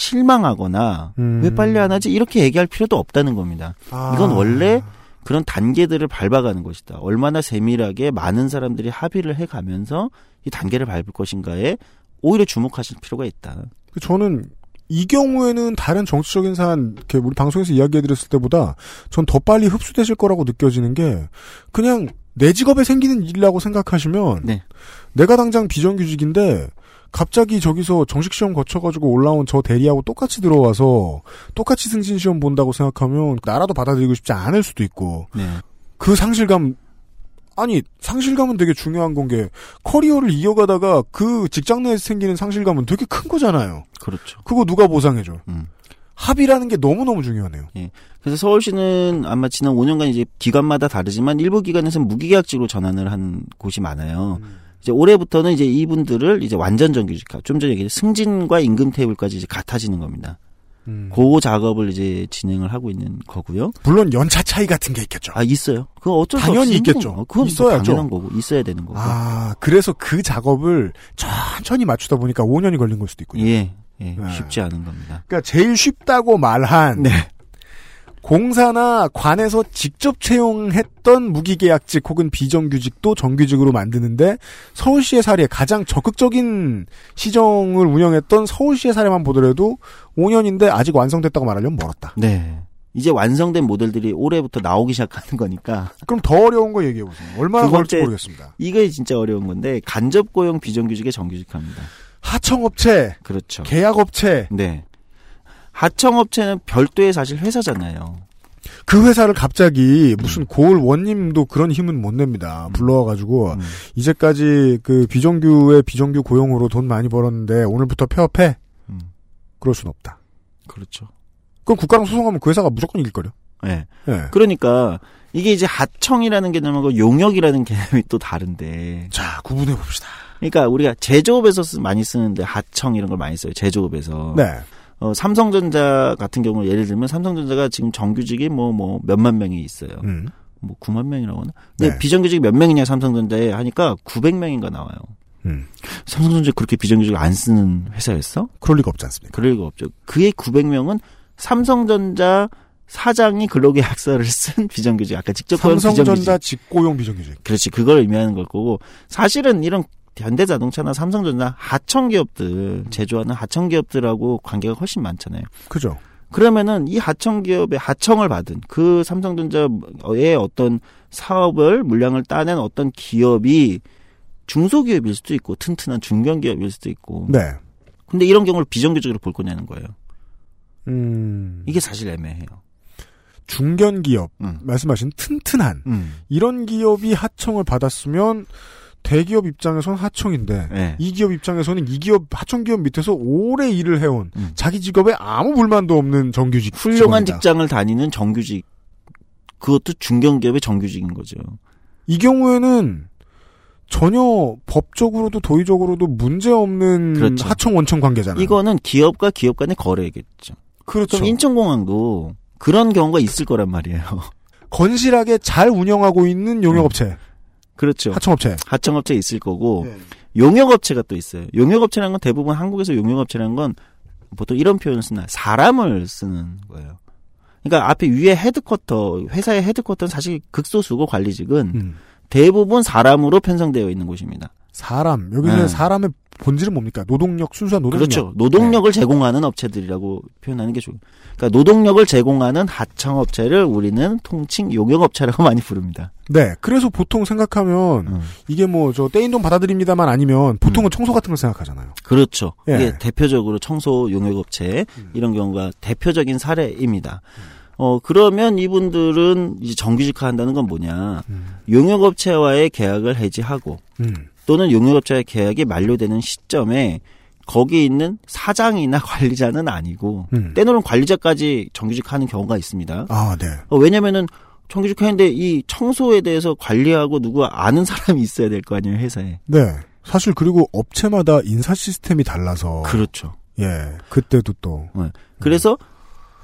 실망하거나 음. 왜 빨리 안 하지 이렇게 얘기할 필요도 없다는 겁니다. 아. 이건 원래 그런 단계들을 밟아가는 것이다. 얼마나 세밀하게 많은 사람들이 합의를 해가면서 이 단계를 밟을 것인가에 오히려 주목하실 필요가 있다. 저는 이 경우에는 다른 정치적인 사안, 이렇게 우리 방송에서 이야기해드렸을 때보다 전 더 빨리 흡수되실 거라고 느껴지는 게 그냥 내 직업에 생기는 일이라고 생각하시면 네. 내가 당장 비정규직인데 갑자기 저기서 정식 시험 거쳐가지고 올라온 저 대리하고 똑같이 들어와서 똑같이 승진 시험 본다고 생각하면 나라도 받아들이고 싶지 않을 수도 있고 네. 그 상실감 아니 상실감은 되게 중요한 건 게 커리어를 이어가다가 그 직장 내에서 생기는 상실감은 되게 큰 거잖아요. 그렇죠. 그거 누가 보상해줘? 음. 합의라는 게 너무너무 중요하네요. 예. 그래서 서울시는 아마 지난 5년간 이제 기관마다 다르지만 일부 기관에서는 무기계약직으로 전환을 한 곳이 많아요. 이제 올해부터는 이제 이분들을 이제 완전 정규직화, 좀 전에 얘기한 승진과 임금 테이블까지 이제 같아지는 겁니다. 그 작업을 이제 진행을 하고 있는 거고요. 물론 연차 차이 같은 게 있겠죠. 아 있어요. 그거 어쩔 수 당연히 있겠죠. 거. 그건 있어야죠. 당연한 거고 있어야 되는 거고. 아, 그래서 그 작업을 천천히 맞추다 보니까 5년이 걸린 걸 수도 있군요. 예, 예, 네. 쉽지 않은 겁니다. 그러니까 제일 쉽다고 말한 네. 공사나 관에서 직접 채용했던 무기계약직 혹은 비정규직도 정규직으로 만드는데 서울시의 사례 가장 적극적인 시정을 운영했던 서울시의 사례만 보더라도 5년인데 아직 완성됐다고 말하려면 멀었다. 네. 이제 완성된 모델들이 올해부터 나오기 시작하는 거니까. 그럼 더 어려운 거 얘기해 보세요. 얼마나 두 걸릴지 모르겠습니다. 이게 진짜 어려운 건데 간접 고용 비정규직의 정규직화입니다. 하청업체, 그렇죠. 계약업체 네. 하청업체는 별도의 사실 회사잖아요. 그 회사를 갑자기 무슨 고을 원님도 그런 힘은 못 냅니다. 불러와가지고 음. 이제까지 그 비정규의 비정규 고용으로 돈 많이 벌었는데 오늘부터 폐업해? 음. 그럴 순 없다. 그렇죠. 그럼 국가랑 소송하면 그 회사가 무조건 이길 거려. 네. 예. 그러니까 이게 이제 하청이라는 개념하고 용역이라는 개념이 또 다른데. 자, 구분해 봅시다. 그러니까 우리가 제조업에서 쓰- 많이 쓰는데 하청 이런 걸 많이 써요. 제조업에서. 네. 어, 삼성전자 같은 경우 예를 들면 삼성전자가 지금 정규직이 뭐 뭐 몇만 명이 있어요. 음. 뭐 9만 명이라고 하나? 근데 네. 비정규직이 몇 명이냐 삼성전자에 하니까 900명인가 나와요. 음. 삼성전자 그렇게 비정규직 안 쓰는 회사였어? 그럴 리가 없지 않습니까? 그럴 리가 없죠. 그의 900명은 삼성전자 사장이 근로계약서를 쓴 비정규직. 아까 직접 삼성전자 비정규직. 직고용 비정규직. 그렇지. 그걸 의미하는 걸 거고 사실은 이런 현대자동차나 삼성전자 하청 기업들 제조하는 하청 기업들하고 관계가 훨씬 많잖아요. 그죠. 그러면은 이 하청 기업의 하청을 받은 그 삼성전자의 어떤 사업을 물량을 따낸 어떤 기업이 중소기업일 수도 있고 튼튼한 중견기업일 수도 있고. 네. 근데 이런 경우를 비정규직으로 볼 거냐는 거예요. 음. 이게 사실 애매해요. 중견 기업 음. 말씀하신 튼튼한 음. 이런 기업이 하청을 받았으면 대기업 입장에서는 하청인데 네. 이 기업 입장에서는 이 기업 하청 기업 밑에서 오래 일을 해온 음. 자기 직업에 아무 불만도 없는 정규직 훌륭한 직원이다. 직장을 다니는 정규직. 그것도 중견기업의 정규직인 거죠. 이 경우에는 전혀 법적으로도 도의적으로도 문제 없는 그렇죠. 하청 원청 관계잖아요. 이거는 기업과 기업 간의 거래겠죠. 그렇죠. 인천공항도 그런 경우가 있을 거란 말이에요. 건실하게 잘 운영하고 있는 용역업체, 그렇죠. 하청업체. 하청업체 있을 거고 네. 용역업체가 또 있어요. 용역업체라는 건 대부분 한국에서 용역업체라는 건 보통 이런 표현을 쓰나 사람을 쓰는 거예요. 그러니까 앞에 위에 헤드쿼터 회사의 헤드쿼터는 사실 극소수고 관리직은 음. 대부분 사람으로 편성되어 있는 곳입니다. 사람 여기서 네. 사람의 본질은 뭡니까? 노동력 순수한 노동력. 그렇죠. 노동력을 제공하는 업체들이라고 표현하는 게 좋아요. 그러니까 노동력을 제공하는 하청 업체를 우리는 통칭 용역 업체라고 많이 부릅니다. 네. 그래서 보통 생각하면 음. 이게 뭐 저 떼인 돈 받아들입니다만 아니면 보통은 청소 같은 걸 생각하잖아요. 그렇죠. 예. 이게 대표적으로 청소 용역 업체 이런 경우가 대표적인 사례입니다. 어 그러면 이분들은 이제 정규직화 한다는 건 뭐냐? 용역업체와의 계약을 해지하고 음. 또는 용역업체의 계약이 만료되는 시점에 거기 있는 사장이나 관리자는 아니고 음. 때로는 관리자까지 정규직 하는 경우가 있습니다. 아, 네. 어, 왜냐면은 정규직 하는데 이 청소에 대해서 관리하고 누구 아는 사람이 있어야 될 거 아니에요 회사에. 네. 사실 그리고 업체마다 인사 시스템이 달라서 그렇죠. 예. 그때도 또 네. 그래서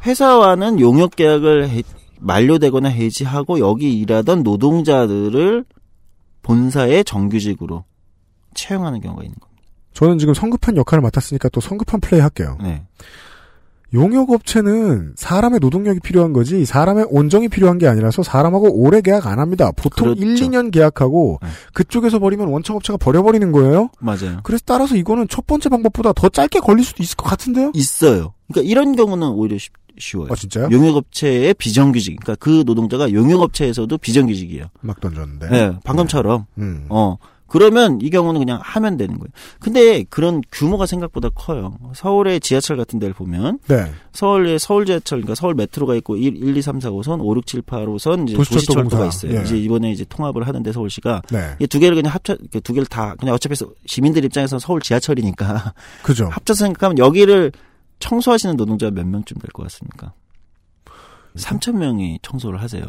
회사와는 용역 계약을 해- 만료되거나 해지하고 여기 일하던 노동자들을 본사의 정규직으로 채용하는 경우가 있는 겁니다. 저는 지금 성급한 역할을 맡았으니까 또 성급한 플레이 할게요. 네. 용역업체는 사람의 노동력이 필요한 거지 사람의 온정이 필요한 게 아니라서 사람하고 오래 계약 안 합니다. 보통 그렇죠. 1, 2년 계약하고 네. 그쪽에서 버리면 원청업체가 버려버리는 거예요. 맞아요. 그래서 따라서 이거는 첫 번째 방법보다 더 짧게 걸릴 수도 있을 것 같은데요? 있어요. 그러니까 이런 경우는 오히려 쉽, 쉬워요. 아 진짜요? 용역업체의 비정규직, 그러니까 그 노동자가 용역업체에서도 비정규직이에요. 막 던졌는데. 네, 방금처럼. 음. 어. 그러면 이 경우는 그냥 하면 되는 거예요. 근데 그런 규모가 생각보다 커요. 서울의 지하철 같은 데를 보면 네. 서울의 서울 지하철, 그러니까 서울 메트로가 있고 1, 1 2, 3, 4, 5선, 5, 6, 7, 8호선 이제 도시철도 도시철도가 공사. 있어요. 예. 이제 이번에 이제 통합을 하는데 서울시가 네. 이두 개를 그냥 합쳐 그두 개를 다 그냥 어차피 서- 시민들 입장에서 서울 지하철이니까 그죠. 합쳐서 생각하면 여기를 청소하시는 노동자가 몇 명쯤 될 것 같습니까? 3천 명이 청소를 하세요.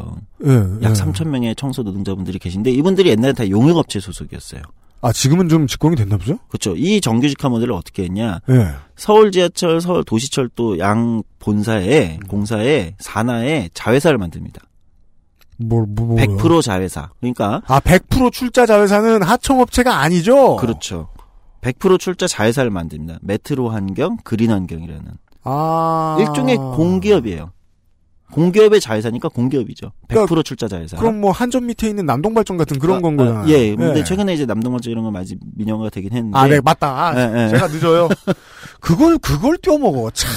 예. 약 예. 3천 명의 청소 노동자분들이 계신데 이분들이 옛날에 다 용역업체 소속이었어요. 아 지금은 좀 직공이 됐나 보죠? 그렇죠. 이 정규직화 모델을 어떻게 했냐? 예. 서울 지하철, 서울 도시철도 양 본사에 음. 공사에 산하에 자회사를 만듭니다. 뭐, 뭐, 뭐. 100% 자회사. 그러니까 아, 100% 출자 자회사는 하청업체가 아니죠? 그렇죠. 100% 출자 자회사를 만듭니다. 메트로 환경, 그린 환경이라는 아. 일종의 공기업이에요. 공기업의 자회사니까 공기업이죠. 100% 그러니까 출자 자회사. 그럼 뭐 한전 밑에 있는 남동발전 같은 그런 아, 건 아. 예, 근데 최근에 이제 남동원조 이런 거 많이 민영화가 되긴 했는데. 아, 네, 맞다. 아, 예, 예. 제가 늦어요. 그걸, 그걸 떼어먹어. 참,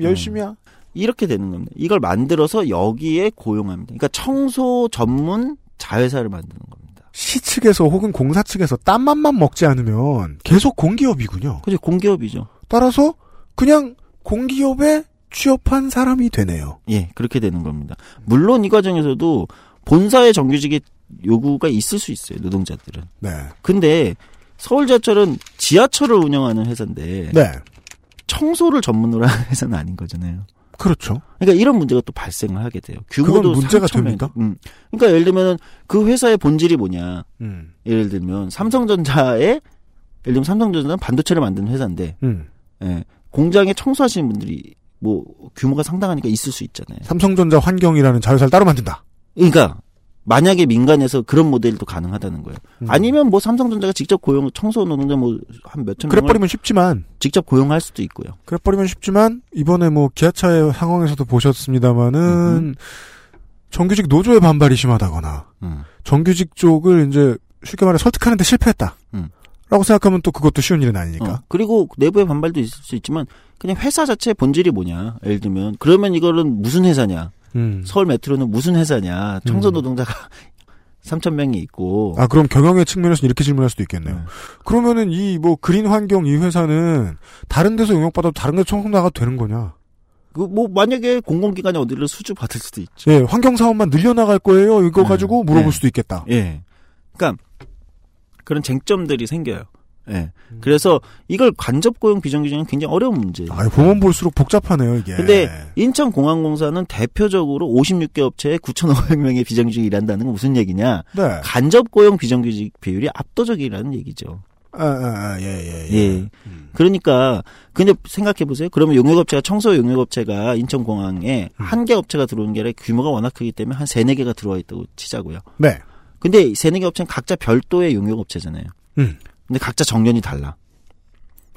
열심히야. 이렇게 되는 겁니다. 이걸 만들어서 여기에 고용합니다. 그러니까 청소 전문 자회사를 만드는 겁니다. 시 측에서 혹은 공사 측에서 땀맛만 먹지 않으면 계속 공기업이군요. 그죠 공기업이죠. 따라서 그냥 공기업에 취업한 사람이 되네요. 예, 그렇게 되는 겁니다. 물론 이 과정에서도 본사의 정규직의 요구가 있을 수 있어요, 노동자들은. 네. 근데 서울 지하철은 지하철을 운영하는 회사인데 네. 청소를 전문으로 하는 회사는 아닌 거잖아요. 그렇죠. 그러니까 이런 문제가 또 발생을 하게 돼요. 규모도 문제가 3천 명. 됩니까? 음. 그러니까 예를 들면은 그 회사의 본질이 뭐냐? 음. 예를 들면 삼성전자의 예를 들면 삼성전자는 반도체를 만드는 회사인데 음. 예, 공장에 청소하시는 분들이 뭐 규모가 상당하니까 있을 수 있잖아요. 삼성전자 환경이라는 자회사를 따로 만든다. 그러니까 만약에 민간에서 그런 모델도 가능하다는 거예요. 음. 아니면 뭐 삼성전자가 직접 고용 청소 노동자 뭐 한 몇천 그래 버리면 쉽지만 직접 고용할 수도 있고요. 그래 버리면 쉽지만 이번에 뭐 기아차의 상황에서도 보셨습니다마는 정규직 노조의 반발이 심하다거나 음. 정규직 쪽을 이제 쉽게 말해 설득하는데 실패했다. 음. 라고 생각하면 또 그것도 쉬운 일은 아니니까. 어, 그리고 내부의 반발도 있을 수 있지만 그냥 회사 자체의 본질이 뭐냐. 예를 들면 그러면 이거는 무슨 회사냐. 음. 서울 메트로는 무슨 회사냐. 청소 노동자가 3천 명이 있고 아 그럼 경영의 측면에서 이렇게 질문할 수도 있겠네요. 네. 그러면은 이 뭐 그린 환경 이 회사는 다른 데서 용역받아도 다른 데서 청소 나가도 되는 거냐? 그 뭐 만약에 공공기관이 어디를 수주 받을 수도 있죠. 예, 환경 사업만 늘려나갈 거예요. 이거 네. 가지고 물어볼 네. 수도 있겠다. 예. 그러니까 그런 쟁점들이 생겨요. 예. 음. 그래서 이걸 간접 고용 비정규직은 굉장히 어려운 문제예요. 아, 보면 볼수록 복잡하네요 이게. 근데 인천공항공사는 대표적으로 56개 업체에 9,500명의 비정규직이 일한다는 건 무슨 얘기냐? 네. 간접 고용 비정규직 비율이 압도적이라는 얘기죠. 아, 아, 아, 예, 예, 예. 예. 그러니까 근데 생각해 보세요. 그러면 용역업체가 청소 용역업체가 인천공항에 음. 한개 업체가 들어오는 게 아니라 규모가 워낙 크기 때문에 한 세네 개가 들어와 있다고 치자고요. 네. 근데 이 세네 개 업체는 각자 별도의 용역업체잖아요. 음. 근데 각자 정년이 달라.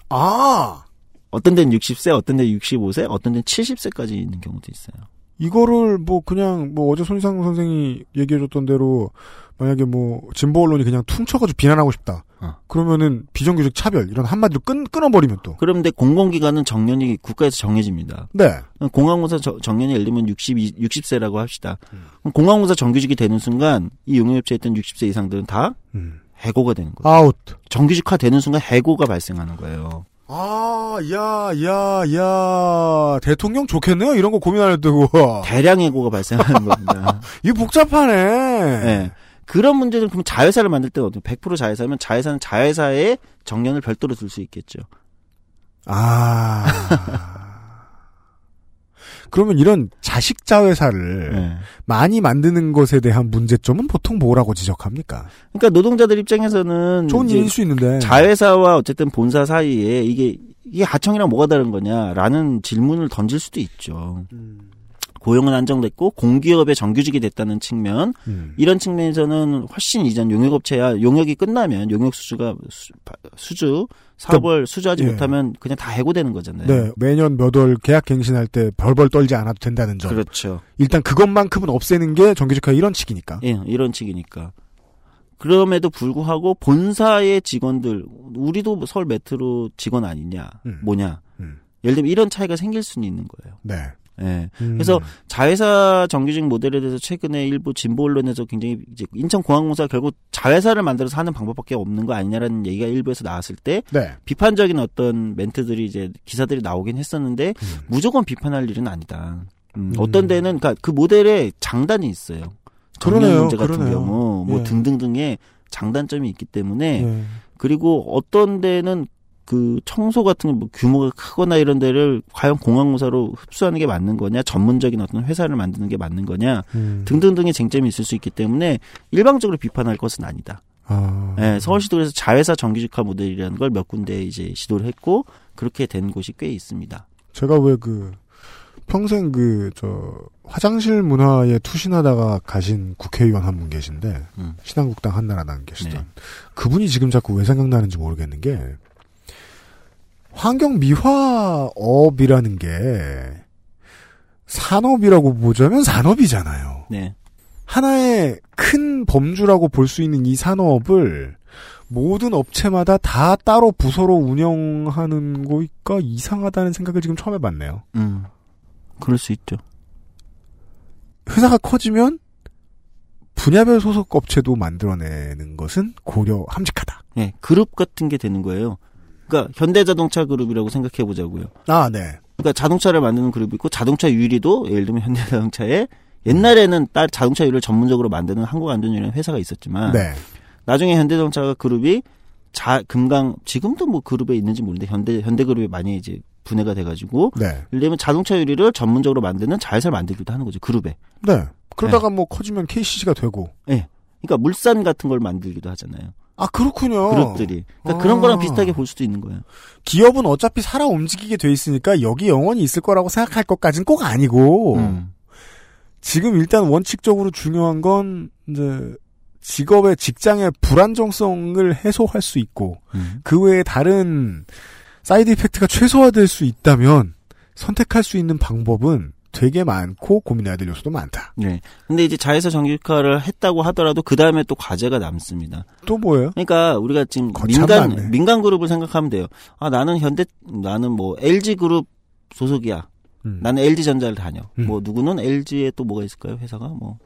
아, 어떤 데는 60세, 어떤 데는 65세, 어떤 데는 70세까지 있는 경우도 있어요. 이거를 뭐 그냥 뭐 어제 손희상 선생이 얘기해줬던 대로 만약에 뭐 진보 언론이 그냥 퉁쳐가지고 비난하고 싶다. 어. 그러면은 비정규직 차별 이런 한마디로 끊 끊어버리면 또. 그런데 공공기관은 정년이 국가에서 정해집니다. 네. 공항공사 저- 정년이 예를 들면 60, 60세라고 합시다. 음. 공항공사 정규직이 되는 순간 이 용역업체에 있던 60세 이상들은 다 음. 해고가 되는 거예요. 아웃. 정규직화 되는 순간 해고가 발생하는 거예요. 아, 야, 야, 야. 대통령 좋겠네요. 이런 거 고민 안 해도 되고. 대량 해고가 발생하는 겁니다. 이 복잡하네. 네. 그런 문제들 그럼 자회사를 만들 때는 어떻게 100% 자회사면 자회사는 자회사의 정년을 별도로 둘수 있겠죠. 아. 그러면 이런 자식 자회사를 네. 많이 만드는 것에 대한 문제점은 보통 뭐라고 지적합니까? 그러니까 노동자들 입장에서는 좋은 일일 수 있는데 자회사와 어쨌든 본사 사이에 이게 이게 하청이랑 뭐가 다른 거냐라는 질문을 던질 수도 있죠. 고용은 안정됐고 공기업의 정규직이 됐다는 측면 음. 이런 측면에서는 훨씬 이전 용역업체야 용역이 끝나면 용역 수주가 수, 수주 사업을 수주하지 예. 못하면 그냥 다 해고되는 거잖아요. 네, 매년 몇 월 계약 갱신할 때 벌벌 떨지 않아도 된다는 점. 그렇죠. 일단 그것만큼은 없애는 게 정규직화 이런 측이니까. 예, 이런 측이니까. 그럼에도 불구하고 본사의 직원들, 우리도 뭐 서울 메트로 직원 아니냐, 음. 뭐냐. 음. 예를 들면 이런 차이가 생길 수는 있는 거예요. 네. 예. 음. 그래서 자회사 정규직 모델에 대해서 최근에 일부 진보 언론에서 굉장히 이제 인천공항공사 결국 자회사를 만들어서 하는 방법밖에 없는 거 아니냐라는 얘기가 일부에서 나왔을 때 네. 비판적인 어떤 멘트들이 이제 기사들이 나오긴 했었는데 음. 무조건 비판할 일은 아니다. 음, 어떤 데는 그러니까 그 모델에 장단이 있어요. 그러네요, 문제 같은 그러네요. 경우 뭐 예. 등등등의 장단점이 있기 때문에 네. 그리고 어떤 데는 그 청소 같은 뭐 규모가 크거나 이런 데를 과연 공항공사로 흡수하는 게 맞는 거냐 전문적인 어떤 회사를 만드는 게 맞는 거냐 음. 등등등의 쟁점이 있을 수 있기 때문에 일방적으로 비판할 것은 아니다. 아. 예, 서울시도 그래서 자회사 정규직화 모델이라는 걸 몇 군데 이제 시도를 했고 그렇게 된 곳이 꽤 있습니다. 제가 왜 그 평생 그 저 화장실 문화에 투신하다가 가신 국회의원 한 분 계신데 음. 신한국당 한나라당 계시던 네. 그분이 지금 자꾸 왜 생각나는지 모르겠는 게 환경 미화업이라는 게 산업이라고 보자면 산업이잖아요. 네. 하나의 큰 범주라고 볼 수 있는 이 산업을 모든 업체마다 다 따로 부서로 운영하는 거니까 이상하다는 생각을 지금 처음 해봤네요. 음. 그럴 수 있죠. 회사가 커지면 분야별 소속 업체도 만들어내는 것은 고려 함직하다. 예, 그룹 같은 게 되는 거예요. 그러니까 현대자동차 그룹이라고 생각해 보자고요. 아, 네. 그러니까 자동차를 만드는 그룹이 있고 자동차 유리도 예를 들면 현대자동차에 옛날에는 딸 자동차 유리를 전문적으로 만드는 한국안전유리라는 회사가 있었지만 네. 나중에 현대자동차 그룹이 자 금강 지금도 뭐 그룹에 있는지 모르는데 현대 현대그룹이 많이 이제 분해가 돼가지고 네. 예를 들면 자동차 유리를 전문적으로 만드는 자회사를 만들기도 하는 거죠 그룹에. 네. 그러다가 뭐 커지면 KCC가 되고. 예. 그러니까 물산 같은 걸 만들기도 하잖아요. 아, 그렇군요. 그룹들이. 그러니까 아. 그런 거랑 비슷하게 볼 수도 있는 거예요. 기업은 어차피 살아 움직이게 돼 있으니까 여기 영원히 있을 거라고 생각할 것까지는 꼭 아니고. 음. 지금 일단 원칙적으로 중요한 건 이제 직업의 직장의 불안정성을 해소할 수 있고 음. 그 외에 다른 side effect가 최소화될 수 있다면 선택할 수 있는 방법은 되게 많고 고민해야 될 요소도 많다. 네. 근데 이제 자회사 정규직화를 했다고 하더라도 그 다음에 또 과제가 남습니다. 또 뭐예요? 그러니까 우리가 지금 민간 많네. 민간 그룹을 생각하면 돼요. 아 나는 현대 나는 뭐 LG 그룹 소속이야. 음. 나는 LG 전자를 다녀. 음. 뭐 누구는 LG에 또 뭐가 있을까요? 회사가 뭐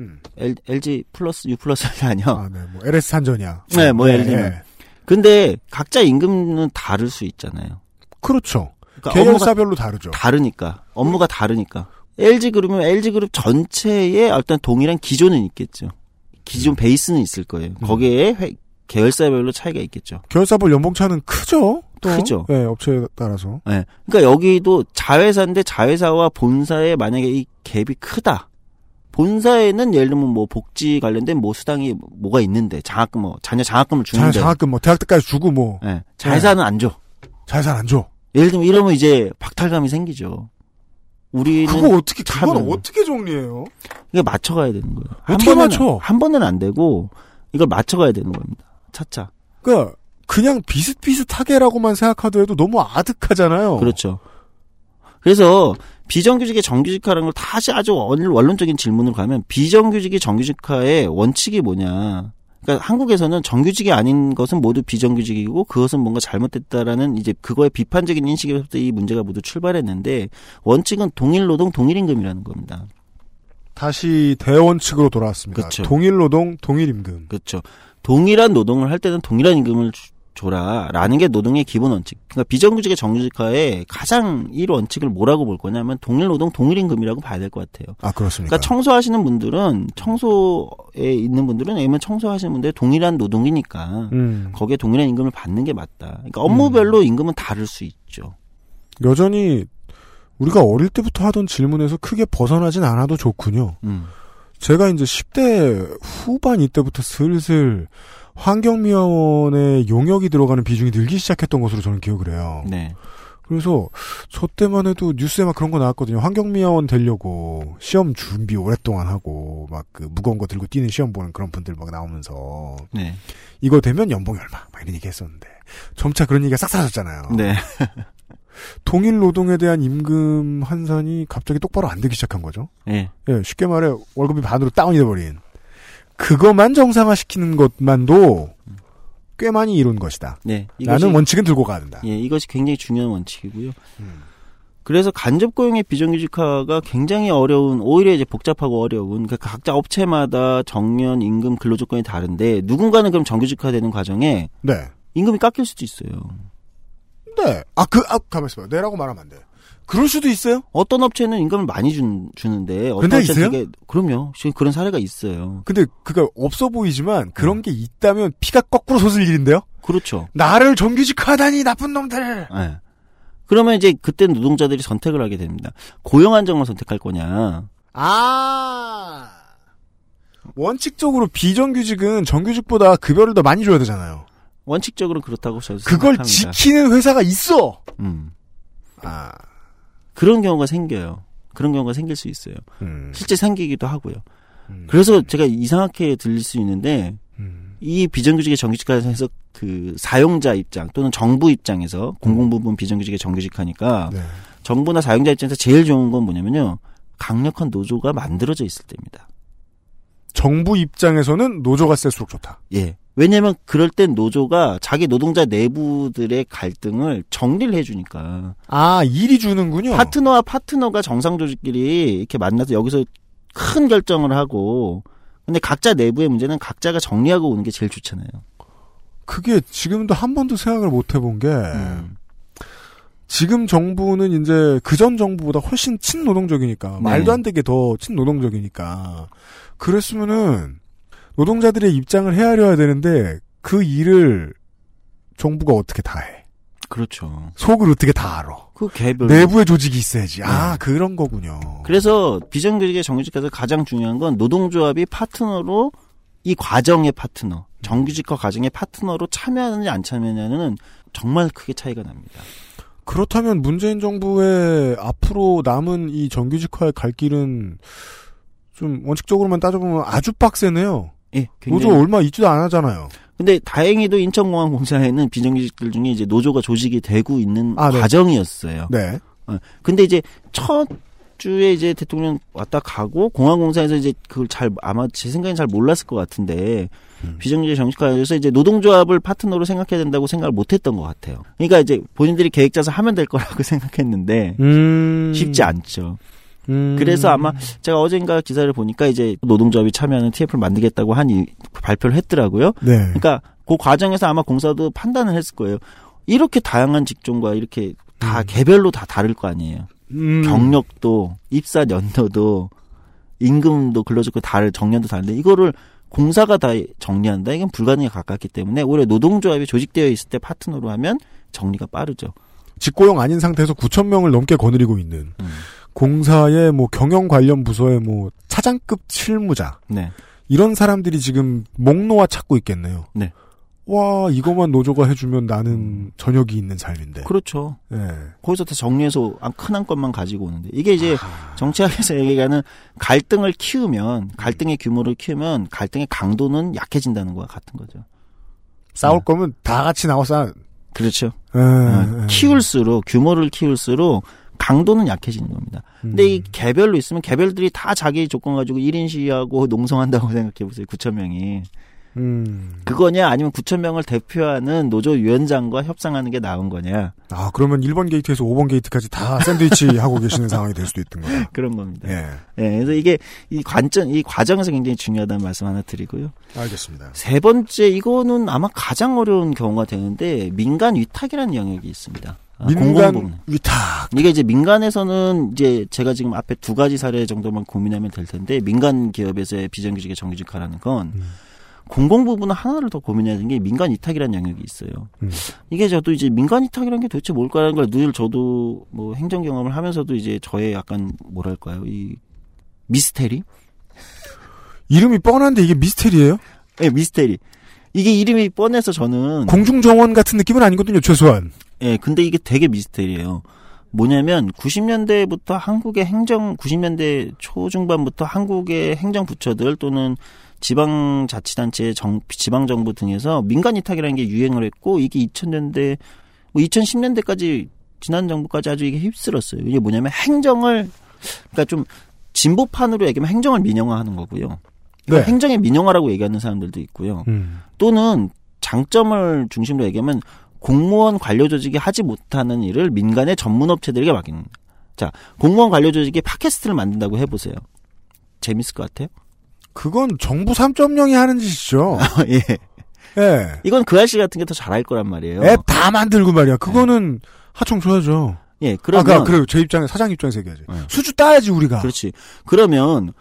음. L, LG 플러스 U 플러스를 다녀. 아, 네. 뭐 LS 산전이야. 네, 뭐 예를 들면. 근데 각자 임금은 다를 수 있잖아요. 그렇죠. 그러니까 계열사별로 다르죠. 다르니까 업무가 다르니까 LG 그룹이면 LG 그룹 전체에 어떤 동일한 기조는 있겠죠. 음. 기존 베이스는 있을 거예요. 거기에 회- 계열사별로 차이가 있겠죠. 계열사별 연봉차는 크죠. 또. 크죠. 네, 업체에 따라서. 네. 그러니까 여기도 자회사인데 자회사와 본사에 만약에 이 갭이 크다. 본사에는 예를 들면 뭐 복지 관련된 뭐 수당이 뭐가 있는데 장학금 뭐 자녀 장학금을 자, 주는데 장학금 뭐 대학 때까지 주고 뭐 네. 자회사는 안 줘. 자회사 안 줘. 예를 들면 이러면 이제 박탈감이 생기죠. 우리는 그거 어떻게 그건 어떻게 정리해요? 이게 맞춰가야 되는 거예요. 한 어떻게 번은, 맞춰? 한 번은 안 되고 이걸 맞춰가야 되는 겁니다. 차차. 그러니까 그냥 비슷비슷하게라고만 생각하더라도 너무 아득하잖아요. 그렇죠. 그래서 비정규직의 정규직화라는 걸 다시 아주 원- 원론적인 질문으로 가면 비정규직의 정규직화의 원칙이 뭐냐. 그러니까 한국에서는 정규직이 아닌 것은 모두 비정규직이고 그것은 뭔가 잘못됐다라는 이제 그거의 비판적인 인식에서부터 이 문제가 모두 출발했는데 원칙은 동일 노동 동일 임금이라는 겁니다. 다시 대원칙으로 돌아왔습니다. 그렇죠. 동일 노동, 동일 임금. 그렇죠. 동일한 노동을 할 때는 동일한 임금을 주- 줘라라는 게 노동의 기본 원칙. 그러니까 비정규직의 정규직화의 가장 일 원칙을 뭐라고 볼 거냐면 동일 노동 동일 임금이라고 봐야 될 것 같아요. 아 그렇습니까? 그러니까 청소하시는 분들은 청소에 있는 분들은 왜냐면 청소하시는 분들 동일한 노동이니까 음. 거기에 동일한 임금을 받는 게 맞다. 그러니까 업무별로 임금은 다를 수 있죠. 여전히 우리가 어릴 때부터 하던 질문에서 크게 벗어나진 않아도 좋군요. 음. 제가 이제 10대 후반 이때부터 슬슬 환경미화원의 용역이 들어가는 비중이 늘기 시작했던 것으로 저는 기억을 해요. 네. 그래서 저 때만 해도 뉴스에 막 그런 거 나왔거든요. 환경미화원 되려고 시험 준비 오랫동안 하고 막 그 무거운 거 들고 뛰는 시험 보는 그런 분들 막 나오면서 네. 이거 되면 연봉이 얼마 막 이런 얘기 했었는데 점차 그런 얘기가 싹 사라졌잖아요. 네. 동일 노동에 대한 임금 환산이 갑자기 똑바로 안 되기 시작한 거죠. 네. 예, 쉽게 말해 월급이 반으로 다운이 돼버린 그것만 정상화시키는 것만도 꽤 많이 이룬 것이다. 네. 라는 원칙은 들고 가야 된다. 예, 이것이 굉장히 중요한 원칙이고요. 그래서 간접 고용의 비정규직화가 굉장히 어려운 오히려 이제 복잡하고 어려운 그 각자 업체마다 정년 임금 근로 조건이 다른데 누군가는 그럼 정규직화되는 과정에 네. 임금이 깎일 수도 있어요. 네. 아, 그, 아, 가만있어 봐. 네라고 말하면 안 돼. 그럴 수도 있어요? 어떤 업체는 임금을 많이 준, 주는데 어떤 근데 있어요? 되게 그럼요. 지금 그런 사례가 있어요. 근데 그가 없어 보이지만 그런 게 있다면 피가 거꾸로 솟을 일인데요? 그렇죠. 나를 정규직화하다니 나쁜 놈들. 예. 그러면 이제 그때 노동자들이 선택을 하게 됩니다. 고용 안정을 선택할 거냐. 아. 원칙적으로 비정규직은 정규직보다 급여를 더 많이 줘야 되잖아요. 원칙적으로 그렇다고 저도 그걸 생각합니다. 지키는 회사가 있어. 음. 아. 그런 경우가 생겨요. 그런 경우가 생길 수 있어요. 음. 실제 생기기도 하고요. 그래서 제가 이상하게 들릴 수 있는데 음. 이 비정규직의 정규직화에서 그 사용자 입장 또는 정부 입장에서 공공부문 비정규직의 정규직하니까 네. 정부나 사용자 입장에서 제일 좋은 건 뭐냐면요. 강력한 노조가 만들어져 있을 때입니다. 정부 입장에서는 노조가 셀수록 좋다. 예. 왜냐면 그럴 땐 노조가 자기 노동자 내부들의 갈등을 정리를 해주니까. 아, 일이 주는군요. 파트너와 파트너가 정상 조직끼리 이렇게 만나서 여기서 큰 결정을 하고 근데 각자 내부의 문제는 각자가 정리하고 오는 게 제일 좋잖아요. 그게 지금도 한 번도 생각을 못 해본 게 음. 지금 정부는 이제 그 전 정부보다 훨씬 친노동적이니까 네. 말도 안 되게 더 친노동적이니까 그랬으면은 노동자들의 입장을 헤아려야 되는데 그 일을 정부가 어떻게 다 해? 그렇죠. 속을 어떻게 다 알아? 그 개별 내부의 조직이 있어야지. 아 네. 그런 거군요. 그래서 비정규직의 정규직에서 가장 중요한 건 노동조합이 파트너로 이 과정의 파트너, 정규직화 과정의 파트너로 참여하느냐 안 참여하느냐는 정말 크게 차이가 납니다. 그렇다면 문재인 정부의 앞으로 남은 이 정규직화의 갈 길은 좀 원칙적으로만 따져보면 아주 빡세네요. 예, 노조 굉장히 얼마 있지도 않았잖아요. 근데 다행히도 인천공항 공사에는 비정규직들 중에 이제 노조가 조직이 되고 있는 아, 네. 과정이었어요. 네. 어, 근데 이제 첫 주에 이제 대통령 왔다 가고 공항공사에서 이제 그걸 잘 아마 제 생각엔 잘 몰랐을 것 같은데 음. 비정규직 정식화에서 이제 노동조합을 파트너로 생각해야 된다고 생각을 못했던 것 같아요. 그러니까 이제 본인들이 계획 짜서 하면 될 거라고 생각했는데 음. 쉽지 않죠. 음. 그래서 아마 제가 어젠가 기사를 보니까 이제 노동조합이 참여하는 TF를 만들겠다고 하니 발표를 했더라고요. 네. 그러니까 그 과정에서 아마 공사도 판단을 했을 거예요. 이렇게 다양한 직종과 이렇게 다 개별로 다 다를 거 아니에요. 음. 경력도 입사 연도도 임금도 근로조건 다를 정년도 다른데 이거를 공사가 다 정리한다 이건 불가능에 가깝기 때문에 오히려 노동조합이 조직되어 있을 때 파트너로 하면 정리가 빠르죠. 직고용 아닌 상태에서 9천 명을 넘게 거느리고 있는 음. 공사의 뭐 경영 관련 부서의 뭐 차장급 실무자 네. 이런 사람들이 지금 목 놓아 찾고 있겠네요. 네. 와 이거만 노조가 해주면 나는 저녁이 있는 삶인데. 그렇죠. 네. 거기서 다 정리해서 안- 큰 안건만 가지고 오는데 이게 이제 정치학에서 얘기하는 갈등을 키우면 갈등의 규모를 키우면 갈등의 강도는 약해진다는 거와 같은 거죠. 싸울 거면 다 같이 나와서 그렇죠. 에, 어, 에. 키울수록 규모를 키울수록 강도는 약해지는 겁니다. 근데 이 개별로 있으면 개별들이 다 자기 조건 가지고 1인 시위하고 농성한다고 생각해 보세요. 9천 명이. 음. 그거냐 아니면 9천 명을 대표하는 노조 위원장과 협상하는 게 나은 거냐. 아 그러면 1번 게이트에서 5번 게이트까지 다 샌드위치 하고 계시는 상황이 될 수도 있던 거예요. 그런 겁니다. 예. 예, 그래서 이게 이 관점, 이 과정에서 굉장히 중요하다는 말씀 하나 드리고요. 알겠습니다. 세 번째, 이거는 아마 가장 어려운 경우가 되는데 민간 위탁이라는 영역이 있습니다. 아, 민간 공공부문. 위탁. 이게 이제 민간에서는 이제 제가 지금 앞에 두 가지 사례 정도만 고민하면 될 텐데 민간 기업에서의 비정규직의 정규직화라는 건 공공 부분은 하나를 더 고민해야 되는 게 민간 위탁이라는 영역이 있어요. 음. 이게 저도 이제 민간 위탁이라는 게 도대체 뭘까라는 걸 늘 저도 뭐 행정 경험을 하면서도 이제 저의 약간 뭐랄까요 이 미스테리? 이름이 뻔한데 이게 미스테리예요? 예, 미스테리. 이게 이름이 뻔해서 저는 공중정원 같은 느낌은 아니거든요, 최소한. 예, 근데 이게 되게 미스테리예요. 뭐냐면 90년대부터 한국의 행정 90년대 초중반부터 한국의 행정 부처들 또는 지방 자치단체 정 지방 정부 등에서 민간 위탁이라는 게 유행을 했고 이게 2000년대 뭐 2010년대까지 지난 정부까지 아주 이게 휩쓸었어요. 이게 뭐냐면 행정을 그러니까 좀 진보판으로 얘기하면 행정을 민영화하는 거고요. 네. 행정의 민영화라고 얘기하는 사람들도 있고요. 음. 또는 장점을 중심으로 얘기하면 공무원 관료 조직이 하지 못하는 일을 민간의 전문 업체들에게 맡기는. 자, 공무원 관료 조직이 팟캐스트를 만든다고 해보세요. 재밌을 것 같아요? 그건 정부 3.0이 하는 짓이죠. 예. 예. 이건 그 아저씨 같은 게 더 잘할 거란 말이에요. 앱 다 만들고 말이야. 그거는 하청 줘야죠. 예, 그러면 아까 그래요. 제 입장에 사장 입장에서 얘기하지. 수주 따야지 우리가. 그렇지. 그러면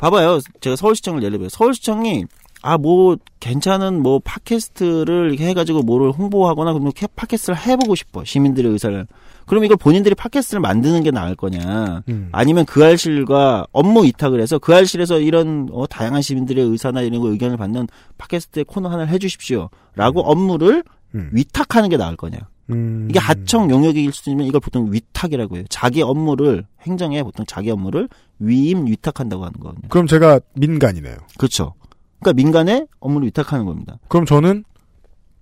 봐봐요. 제가 서울시청을 예를 들어요. 서울시청이 아 뭐 괜찮은 뭐 팟캐스트를 이렇게 해가지고 뭐를 홍보하거나 그러면 캐- 팟캐스트를 해보고 싶어 시민들의 의사를. 그럼 이걸 본인들이 팟캐스트를 만드는 게 나을 거냐? 음. 아니면 그 알실과 업무 위탁을 해서 그 알실에서 이런 어, 다양한 시민들의 의사나 이런 거 의견을 받는 팟캐스트의 코너 하나를 해주십시오.라고 업무를 음. 위탁하는 게 나을 거냐? 음. 이게 하청 용역일 수도 있으면 이걸 보통 위탁이라고 해요. 자기 업무를 행정에 보통 자기 업무를 위임 위탁한다고 하는 거거든요. 그럼 제가 민간이네요. 그렇죠. 그러니까 민간에 업무를 위탁하는 겁니다. 그럼 저는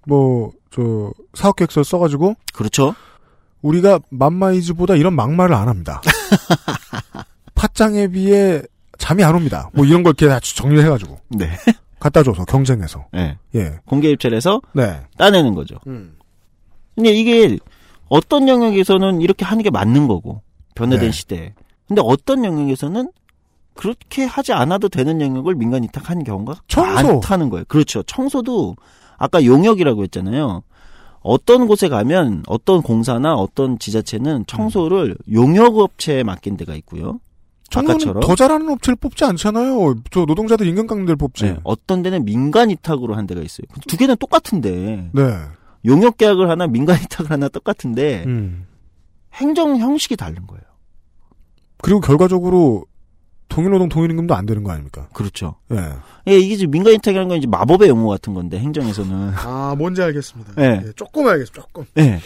뭐 저 사업 계획서 써가지고 그렇죠. 우리가 맘마이즈보다 이런 막말을 안 합니다. 팟짱에 비해 잠이 안 옵니다. 뭐 이런 걸 이렇게 다 정리를 해가지고 네. 갖다 줘서 경쟁해서 네. 예. 공개 입찰해서 네. 따내는 거죠. 음. 근데 이게 어떤 영역에서는 이렇게 하는 게 맞는 거고 변화된 네. 시대에. 근데 어떤 영역에서는 그렇게 하지 않아도 되는 영역을 민간 위탁하는 경우가 청소. 많다는 거예요. 그렇죠. 청소도 아까 용역이라고 했잖아요. 어떤 곳에 가면 어떤 공사나 어떤 지자체는 청소를 용역업체에 맡긴 데가 있고요. 청소는. 더 잘하는 업체를 뽑지 않잖아요. 저 노동자들 임금 깎는 데를 뽑지. 네, 어떤 데는 민간 위탁으로 한 데가 있어요. 두 개는 똑같은데 네. 용역 계약을 하나 민간 위탁을 하나 똑같은데 음. 행정 형식이 다른 거예요. 그리고 결과적으로 동일노동 동일임금도 안 되는 거 아닙니까? 그렇죠. 예. 예, 이게 이제 민간 위탁이라는 건 이제 마법의 용어 같은 건데 행정에서는. 아 뭔지 알겠습니다. 네. 예, 조금 알겠습니다. 조금. 예.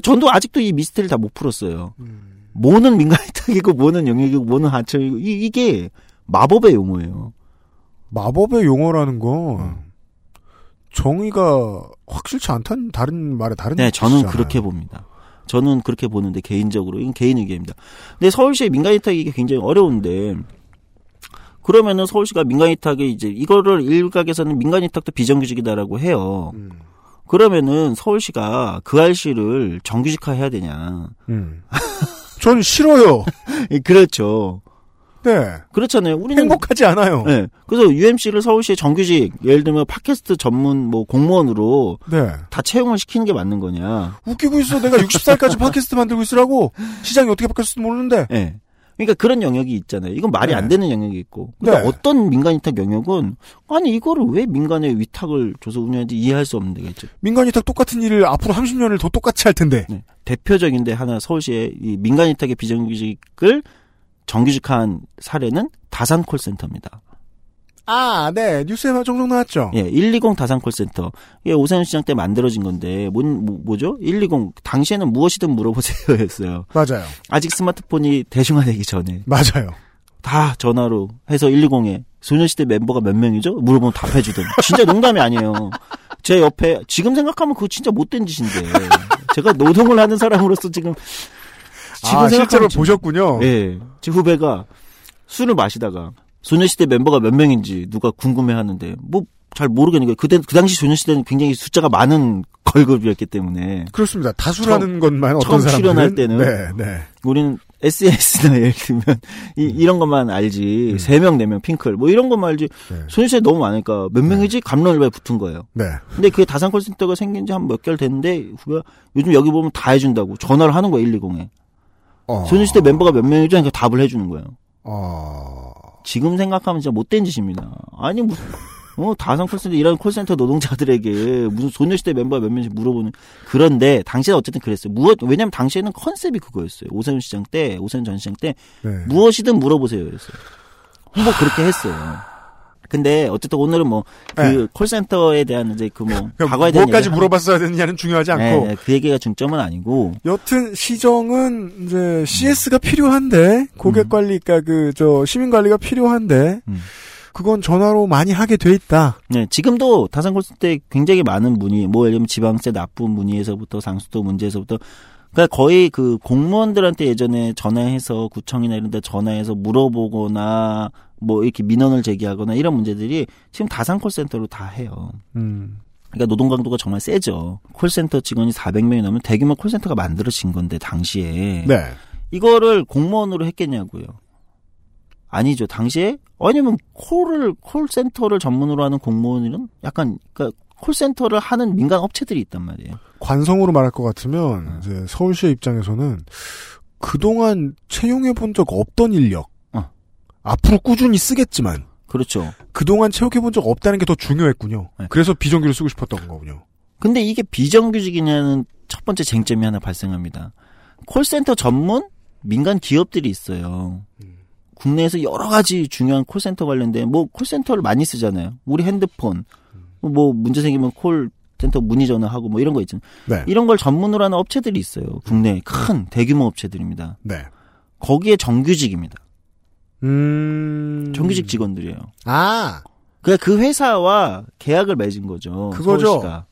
전도 아직도 이 미스터리를 다 못 풀었어요. 음. 뭐는 민간 위탁이고 뭐는 영역이고 뭐는 하청이고 이, 이게 마법의 용어예요. 마법의 용어라는 건 음. 정의가 확실치 않다는 다른 말에 다른 네, 저는 뜻이잖아요. 그렇게 봅니다. 저는 그렇게 보는데 개인적으로 이건 개인 의견입니다. 근데 서울시의 민간 위탁이 이게 굉장히 어려운데 그러면은 서울시가 민간 위탁에 이제 이거를 일각에서는 민간 위탁도 비정규직이다라고 해요. 음. 그러면은 서울시가 그 알씨를 정규직화 해야 되냐? 음. 전 싫어요. 예, 그렇죠. 네. 그렇잖아요. 우리는 행복하지 않아요. 네. 그래서 UMC를 서울시의 정규직, 예를 들면 팟캐스트 전문 뭐 공무원으로 네. 다 채용을 시키는 게 맞는 거냐. 웃기고 있어. 내가 60살까지 팟캐스트 만들고 있으라고 시장이 어떻게 바뀌었을지도 모르는데. 예. 그러니까 그런 영역이 있잖아요. 이건 말이 네. 안 되는 영역이 있고. 그러니까 네. 어떤 민간 위탁 영역은 아니 이거를 왜 민간에 위탁을 줘서 운영하는지 이해할 수 없는 데겠죠. 민간 위탁 똑같은 일을 앞으로 30년을 더 똑같이 할 텐데. 네. 대표적인데 하나 서울시의 이 민간 위탁의 비정규직을 정규직화한 사례는 다산 콜센터입니다. 아, 네. 뉴스에 종종 나왔죠. 예, 120 다산 콜센터. 이게 오세훈 시장 때 만들어진 건데, 뭔, 뭐, 뭐죠? 120, 당시에는 무엇이든 물어보세요였어요. 맞아요. 아직 스마트폰이 대중화되기 전에. 맞아요. 다 전화로 해서 120에 소녀시대 멤버가 몇 명이죠? 물어보면 답해주던. 진짜 농담이 아니에요. 제 옆에, 지금 생각하면 그거 진짜 못된 짓인데. 제가 노동을 하는 사람으로서 지금, 지금 아, 실제로 보셨군요. 예. 제 후배가 술을 마시다가 소녀시대 멤버가 몇 명인지 누가 궁금해 하는데, 뭐, 잘 모르겠는 거예요. 그때, 그 당시 소녀시대는 굉장히 숫자가 많은 걸그룹이었기 때문에. 그렇습니다. 다수라는 처음- 것만 어떤 처음 출연할 때는 네, 네. 우리는 SES나 예를 들면 이, 이런 것만 알지 세명네명 핑클 뭐 이런 것만 알지 네. 소녀시대 너무 많으니까 몇 명이지 감론을박에 붙은 거예요. 네. 근데 그게 다산 콜센터가 생긴 지 한 몇 개월 됐는데 후배가 요즘 여기 보면 다 해준다고 전화를 하는 거야 120에 어. 소녀시대 멤버가 몇 명이죠? 그러니까 답을 해주는 거예요. 어. 지금 생각하면 진짜 못된 짓입니다. 아니 뭐 어, 다산 콜센터 일하는 콜센터 노동자들에게 무슨 소녀시대 멤버 몇 명씩 물어보는. 그런데 당시에 어쨌든 그랬어요. 무엇, 왜냐면 당시에는 컨셉이 그거였어요. 오세훈 시장 때, 오세훈 전 시장 때, 네. 무엇이든 물어보세요. 였어요. 홍보 그렇게 했어요. 근데 어쨌든 오늘은 뭐, 그 네. 콜센터에 대한 이제 그 뭐, 그러니까 과거에 대한 뭐까지 얘기를 물어봤어야 되느냐는 중요하지 않고 하는- 네, 네, 그 얘기가 중점은 아니고, 여튼 시정은 이제 CS가 필요한데 고객 관리 그러니까 그 저 시민 관리가 필요한데 음. 그건 전화로 많이 하게 돼 있다. 네, 지금도 다산 콜센터에 굉장히 많은 문의, 뭐 예를 들면 지방세 납부 문의에서부터 상수도 문제에서부터 그러니까 거의 그 공무원들한테 예전에 전화해서 구청이나 이런 데 전화해서 물어보거나 뭐 이렇게 민원을 제기하거나 이런 문제들이 지금 다산 콜센터로 다 해요. 음. 그러니까 노동 강도가 정말 세죠. 콜센터 직원이 400명이 넘으면 대규모 콜센터가 만들어진 건데 당시에 네. 이거를 공무원으로 했겠냐고요. 아니죠. 당시에 아니면 콜을 콜센터를 전문으로 하는 공무원은 약간 그러니까 콜센터를 하는 민간 업체들이 있단 말이에요. 관성으로 말할 것 같으면 이제 서울시의 입장에서는 그동안 채용해 본 적 없던 인력 어. 앞으로 꾸준히 쓰겠지만 그렇죠. 그동안 채용해 본 적 없다는 게 더 중요했군요. 네. 그래서 비정규를 쓰고 싶었던 거군요. 근데 이게 비정규직이냐는 첫 번째 쟁점이 하나 발생합니다. 콜센터 전문 민간 기업들이 있어요. 국내에서 여러 가지 중요한 콜센터 관련된 뭐 콜센터를 많이 쓰잖아요. 우리 핸드폰 뭐 문제 생기면 콜 센터 문의 전화하고 뭐 이런 거 있잖아요. 네. 이런 걸 전문으로 하는 업체들이 있어요. 국내 큰 대규모 업체들입니다. 네. 거기에 정규직입니다. 음. 정규직 직원들이에요. 아, 그러니까 그 회사와 계약을 맺은 거죠. 그거죠. 서울시가.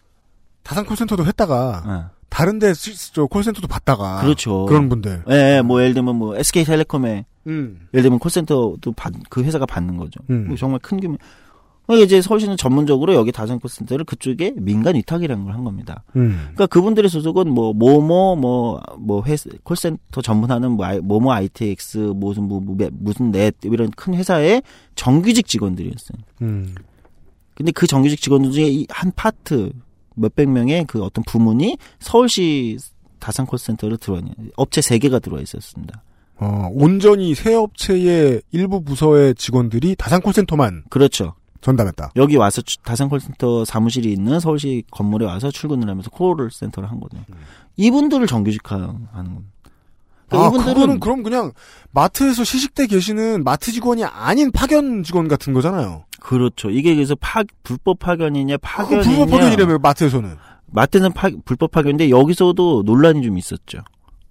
다산 콜센터도 했다가 네. 다른데 시- 저 콜센터도 받다가 그렇죠. 그런 분들. 예, 예, 뭐 예를 들면 뭐 SK텔레콤에 음. 예를 들면 콜센터도 받, 그 회사가 받는 거죠. 음. 뭐 정말 큰 규모. 그러니까 이제 서울시는 전문적으로 여기 다산 콜센터를 그쪽에 민간 위탁이라는 걸 한 겁니다. 음. 그러니까 그분들의 소속은 뭐 모모 뭐뭐 회사 콜센터 전문하는 뭐 아이- 모모 ITX 무슨 뭐 뭐, 무슨 넷 이런 큰 회사의 정규직 직원들이었어요. 음. 근데 그 정규직 직원들 중에 이한 파트 몇백 명의 그 어떤 부문이 서울시 다산 콜센터로 있는 업체 세 개가 들어와 있었습니다. 어, 온전히 세 업체의 일부 부서의 직원들이 다산 콜센터만 그렇죠. 전담했다. 여기 와서 추- 다산 콜센터 사무실이 있는 서울시 건물에 와서 출근을 하면서 콜 센터를 한 거죠. 이분들을 정규직화하는 겁니다. 그러니까 아, 이분들은 그거는 그럼 그냥 마트에서 시식대 계시는 마트 직원이 아닌 파견 직원 같은 거잖아요. 그렇죠. 이게 그래서 파, 불법 파견이냐 그 파견이냐 불법 파견이라며 마트에서는. 마트는 파, 불법 파견인데 여기서도 논란이 좀 있었죠.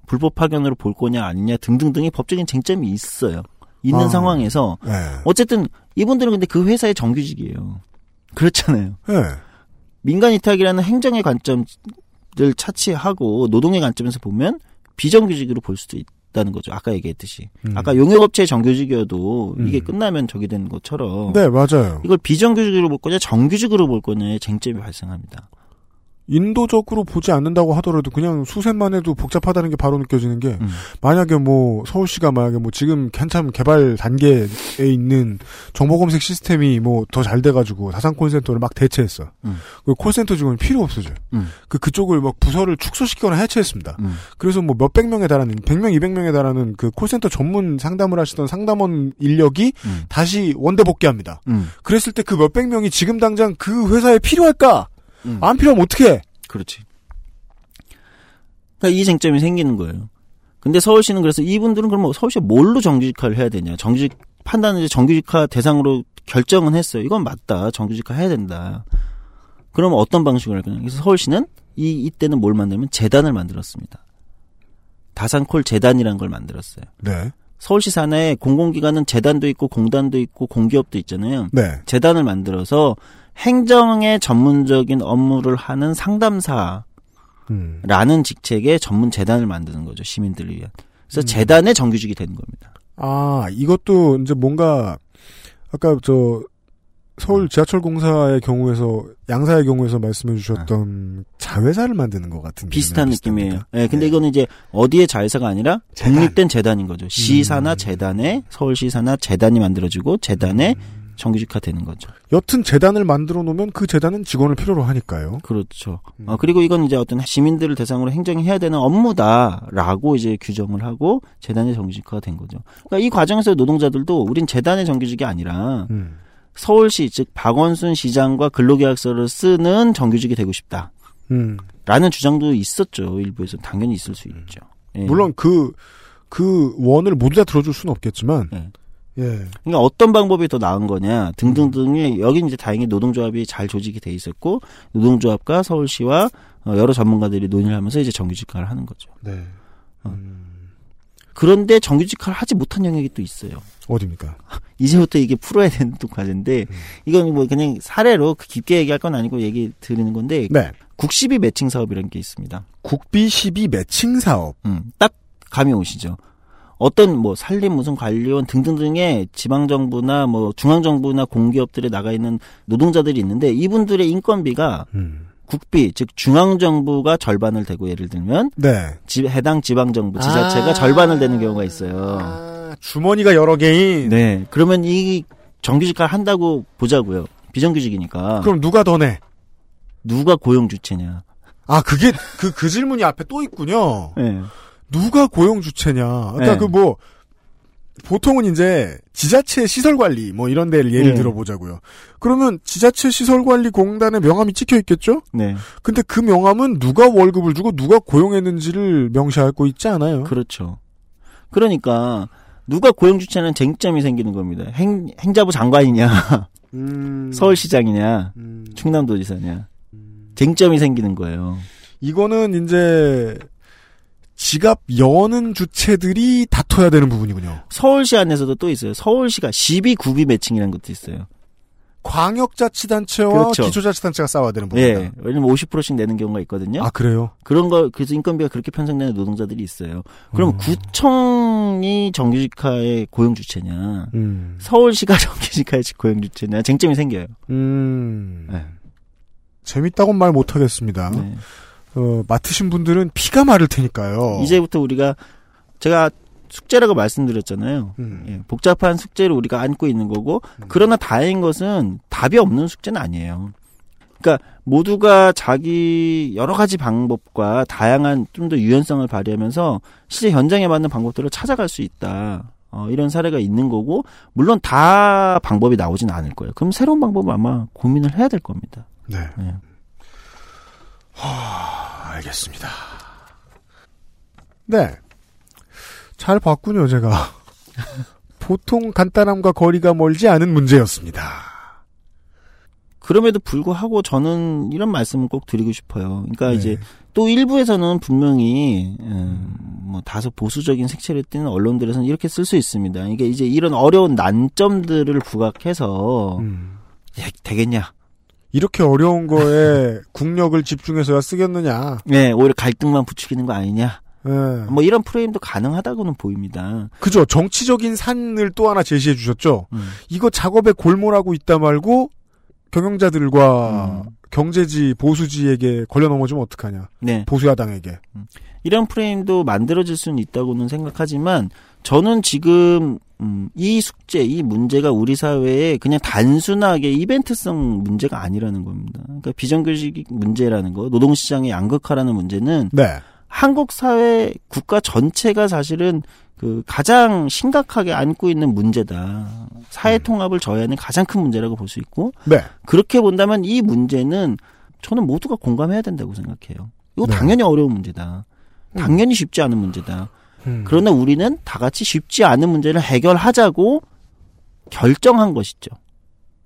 불법 파견으로 볼 거냐 아니냐 등등등의 법적인 쟁점이 있어요. 있는 아. 상황에서 네. 어쨌든 이분들은 근데 그 회사의 정규직이에요. 그렇잖아요. 네. 민간 위탁이라는 행정의 관점을 차치하고 노동의 관점에서 보면 비정규직으로 볼 수도 있다는 거죠. 아까 얘기했듯이. 음. 아까 용역업체 정규직이어도 이게 음. 끝나면 저기 되는 것처럼 네, 맞아요. 이걸 비정규직으로 볼 거냐 정규직으로 볼 거냐의 쟁점이 발생합니다. 인도적으로 보지 않는다고 하더라도 그냥 수세만 해도 복잡하다는 게 바로 느껴지는 게 음. 만약에 뭐 서울시가 만약에 뭐 지금 한참 개발 단계에 있는 정보 검색 시스템이 뭐 더 잘 돼가지고 다산 콜센터를 막 대체했어. 음. 그 콜센터 직원이 필요 없어져. 음. 그 그쪽을 막 부서를 축소시키거나 해체했습니다. 음. 그래서 뭐 몇백 명에 달하는 100명, 200명에 달하는 그 콜센터 전문 상담을 하시던 상담원 인력이 음. 다시 원대 복귀합니다. 음. 그랬을 때 그 몇백 명이 지금 당장 그 회사에 필요할까? 음. 안 필요하면 어떻게? 그렇지. 그러니까 이 쟁점이 생기는 거예요. 근데 서울시는 그래서 이분들은 그럼 뭐 서울시가 뭘로 정규직화를 해야 되냐. 정규직 판단은 이제 정규직화 대상으로 결정은 했어요. 이건 맞다. 정규직화 해야 된다. 그러면 어떤 방식으로 할 거냐. 그래서 서울시는 이 이때는 뭘 만들면 재단을 만들었습니다. 다산콜 재단이라는 걸 만들었어요. 네. 서울시 산하에 공공기관은 재단도 있고 공단도 있고 공기업도 있잖아요. 네. 재단을 만들어서 행정의 전문적인 업무를 하는 상담사라는 음. 직책의 전문 재단을 만드는 거죠 시민들을 위한. 그래서 음. 재단의 정규직이 되는 겁니다. 아, 이것도 이제 뭔가, 아까 저, 서울 지하철 공사의 경우에서, 양사의 경우에서 말씀해 주셨던 자회사를 만드는 것 같은. 비슷한 느낌이에요. 예, 근데 네. 이거는 이제 어디의 자회사가 아니라 재단. 독립된 재단인 거죠. 시사나 음. 재단에 서울시사나 재단이 만들어지고 재단에 음. 정규직화 되는 거죠. 여튼 재단을 만들어 놓으면 그 재단은 직원을 필요로 하니까요. 그렇죠. 음. 어, 그리고 이건 이제 어떤 시민들을 대상으로 행정해야 되는 업무다라고 이제 규정을 하고 재단의 정규직화가 된 거죠. 그러니까 이 과정에서 노동자들도 우린 재단의 정규직이 아니라 음. 서울시 즉 박원순 시장과 근로계약서를 쓰는 정규직이 되고 싶다. 음. 라는 주장도 있었죠. 일부에서 당연히 있을 수 있죠. 예. 물론 그, 그 원을 모두 다 들어줄 수는 없겠지만, 예. 예. 그러니까 어떤 방법이 더 나은 거냐 등등등이 여기 이제 다행히 노동조합이 잘 조직이 돼 있었고 노동조합과 서울시와 어, 여러 전문가들이 논의를 하면서 이제 정규직화를 하는 거죠. 네. 그런데 정규직화를 하지 못한 영역이 또 있어요. 어딥니까? 이제부터 이게 풀어야 되는 또 과제인데 이건 뭐 그냥 사례로 그 깊게 얘기할 건 아니고 얘기 드리는 건데 네. 국시비 매칭 사업이라는 게 있습니다. 국비 시비 매칭 사업. 음, 딱 감이 오시죠. 어떤 뭐 산림 무슨 관리원 등등등의 지방 정부나 뭐 중앙 정부나 공기업들에 나가 있는 노동자들이 있는데 이분들의 인건비가 음. 국비 즉 중앙 정부가 절반을 대고 예를 들면 네. 지- 해당 지방 정부 지자체가 아. 절반을 대는 경우가 있어요. 아, 주머니가 여러 개인. 네. 그러면 이 정규직화 한다고 보자고요. 비정규직이니까. 그럼 누가 더 내? 누가 고용 주체냐? 아, 그게, 그, 그 질문이 앞에 또 있군요. 네. 누가 고용 주체냐. 그러니까 네. 그 뭐, 보통은 이제 지자체 시설 관리 뭐 이런 데를 예를 네. 들어보자고요. 그러면 지자체 시설 관리 공단에 명함이 찍혀 있겠죠? 네. 근데 그 명함은 누가 월급을 주고 누가 고용했는지를 명시하고 있지 않아요. 그렇죠. 그러니까 누가 고용 주체는 쟁점이 생기는 겁니다. 행, 행자부 장관이냐, 음, 서울시장이냐, 음. 충남도지사냐. 쟁점이 생기는 거예요. 이거는 이제 지갑 여는 주체들이 다퉈야 되는 부분이군요. 서울시 안에서도 또 있어요. 서울시가 시비 구비 매칭이라는 것도 있어요. 광역자치단체와 그렇죠. 기초자치단체가 싸워야 되는 부분이다. 예. 왜냐면 50%씩 내는 경우가 있거든요. 아 그래요? 그런 거, 그래서 인건비가 그렇게 편성되는 노동자들이 있어요. 그럼 음. 구청이 정규직화의 고용 주체냐, 음. 서울시가 정규직화의 고용 주체냐, 쟁점이 생겨요. 음. 네. 재밌다고는 말 못하겠습니다. 네. 어, 맡으신 분들은 피가 마를 테니까요. 이제부터 우리가, 제가 숙제라고 말씀드렸잖아요. 음. 예, 복잡한 숙제를 우리가 안고 있는 거고, 그러나 다행인 것은 답이 없는 숙제는 아니에요. 그러니까 모두가 자기 여러 가지 방법과 다양한 좀 더 유연성을 발휘하면서 실제 현장에 맞는 방법들을 찾아갈 수 있다. 어, 이런 사례가 있는 거고, 물론 다 방법이 나오진 않을 거예요. 그럼 새로운 방법을 아마 고민을 해야 될 겁니다. 네. 예. 알겠습니다. 네. 잘 봤군요, 제가. 보통 간단함과 거리가 멀지 않은 문제였습니다. 그럼에도 불구하고 저는 이런 말씀을 꼭 드리고 싶어요. 그러니까 네. 이제 또 일부에서는 분명히 음, 뭐 다소 보수적인 색채를 띠는 언론들에서는 이렇게 쓸 수 있습니다. 이게 이제 이런 어려운 난점들을 부각해서 음. 야, 되겠냐? 이렇게 어려운 거에 국력을 집중해서야 쓰겠느냐. 네, 오히려 갈등만 부추기는 거 아니냐? 예. 뭐 이런 프레임도 가능하다고는 보입니다. 그죠. 정치적인 산을 또 하나 제시해 주셨죠. 음. 이거 작업에 골몰하고 있다 말고 경영자들과 음. 경제지 보수지에게 걸려 넘어지면 어떡하냐. 네. 보수야당에게. 이런 프레임도 만들어질 수는 있다고는 생각하지만 저는 지금 음, 이 숙제, 이 문제가 우리 사회에 그냥 단순하게 이벤트성 문제가 아니라는 겁니다. 그러니까 비정규직 문제라는 거, 노동시장의 양극화라는 문제는 네. 한국 사회 국가 전체가 사실은 그 가장 심각하게 안고 있는 문제다. 사회 통합을 저해하는 가장 큰 문제라고 볼 수 있고 네. 그렇게 본다면 이 문제는 저는 모두가 공감해야 된다고 생각해요. 이거 네. 당연히 어려운 문제다. 당연히 쉽지 않은 문제다. 음. 그러나 우리는 다 같이 쉽지 않은 문제를 해결하자고 결정한 것이죠.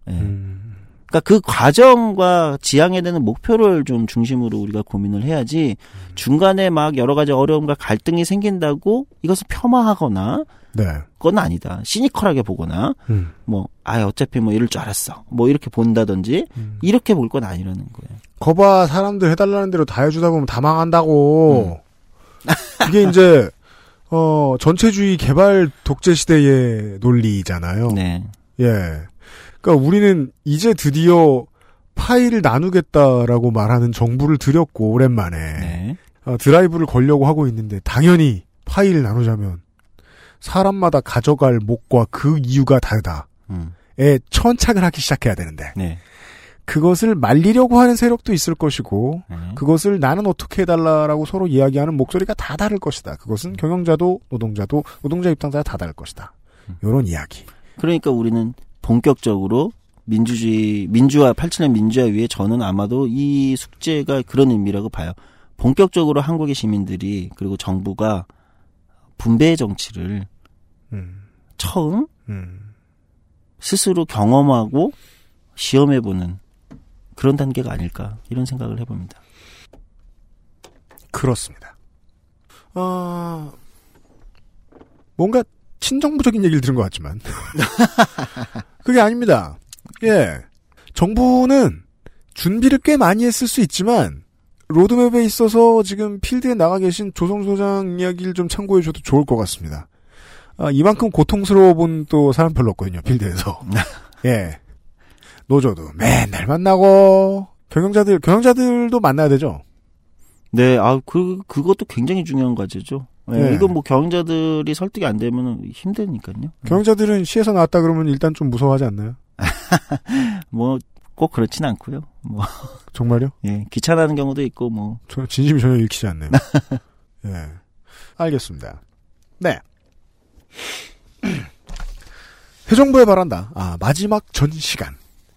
예. 음. 그러니까 그 과정과 지향해야 되는 목표를 좀 중심으로 우리가 고민을 해야지 중간에 막 여러 가지 어려움과 갈등이 생긴다고 이것을 폄하하거나 네. 그건 아니다. 시니컬하게 보거나 음. 뭐아 어차피 뭐 이럴 줄 알았어. 뭐 이렇게 본다든지 음. 이렇게 볼 건 아니라는 거예요. 거봐 사람들 해달라는 대로 다 해주다 보면 다 망한다고. 음. 이게 이제 어 전체주의 개발 독재 시대의 논리잖아요. 네. 예. 그러니까 우리는 이제 드디어 파일을 나누겠다라고 말하는 정부를 들였고 오랜만에 네. 어, 드라이브를 걸려고 하고 있는데 당연히 파일을 나누자면 사람마다 가져갈 목과 그 이유가 다르다. 음. 에 천착을 하기 시작해야 되는데 네. 그것을 말리려고 하는 세력도 있을 것이고 네. 그것을 나는 어떻게 해달라라고 서로 이야기하는 목소리가 다 다를 것이다. 그것은 경영자도 노동자도 노동자 입장자가 다 다를 것이다. 음. 이런 이야기. 그러니까 우리는 본격적으로 민주주의, 민주화, 87년 민주화 위에 저는 아마도 이 숙제가 그런 의미라고 봐요. 본격적으로 한국의 시민들이 그리고 정부가 분배 정치를 음, 처음 음. 스스로 경험하고 시험해보는 그런 단계가 아닐까 이런 생각을 해봅니다. 그렇습니다. 아, 뭔가 친정부적인 얘기를 들은 것 같지만 그게 아닙니다. 예, 정부는 준비를 꽤 많이 했을 수 있지만 로드맵에 있어서 지금 필드에 나가 계신 조성 소장 이야기를 좀 참고해 줘도 좋을 것 같습니다. 아, 이만큼 고통스러워 본 또 사람 별로 없거든요, 필드에서. 예. 노조도 맨날 만나고, 경영자들, 경영자들도 만나야 되죠? 네, 아, 그, 그것도 굉장히 중요한 과제죠. 네, 네. 이건 뭐 경영자들이 설득이 안 되면 힘드니까요. 경영자들은 시에서 나왔다 그러면 일단 좀 무서워하지 않나요? 뭐, 꼭 그렇진 않고요. 뭐, 정말요? 예, 귀찮아하는 경우도 있고, 뭐. 저 진심이 전혀 읽히지 않네요. 예. 알겠습니다. 네. 해정부에 바란다. 아, 마지막 전 시간.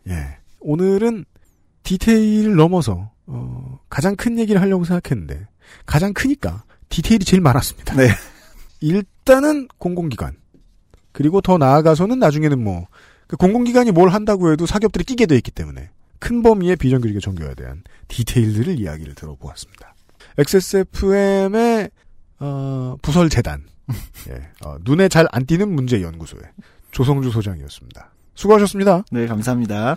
예. 오늘은 디테일을 넘어서, 어, 가장 큰 얘기를 하려고 생각했는데, 가장 크니까 디테일이 제일 많았습니다. 네. 일단은 공공기관. 그리고 더 나아가서는 나중에는 뭐, 그 공공기관이 뭘 한다고 해도 사기업들이 끼게 돼 있기 때문에 큰 범위의 비정규직의 종교에 대한 디테일들을 이야기를 들어보았습니다. XSFM의 어, 부설 재단, 예, 어, 눈에 잘 안 띄는 문제 연구소의 조성주 소장이었습니다. 수고하셨습니다. 네, 감사합니다.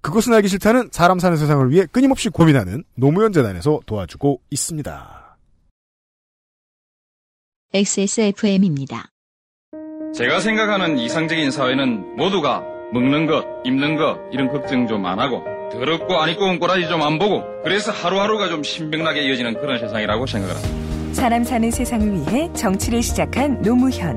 그것은 알기 싫다는 사람 사는 세상을 위해 끊임없이 고민하는 노무현 재단에서 도와주고 있습니다. XSFM입니다. 제가 생각하는 이상적인 사회는 모두가 먹는 것, 입는 것 이런 걱정 좀 안 하고 더럽고 안 입고 온 꼬라지 좀 안 보고 그래서 하루하루가 좀 신명나게 이어지는 그런 세상이라고 생각을 합니다. 사람 사는 세상을 위해 정치를 시작한 노무현.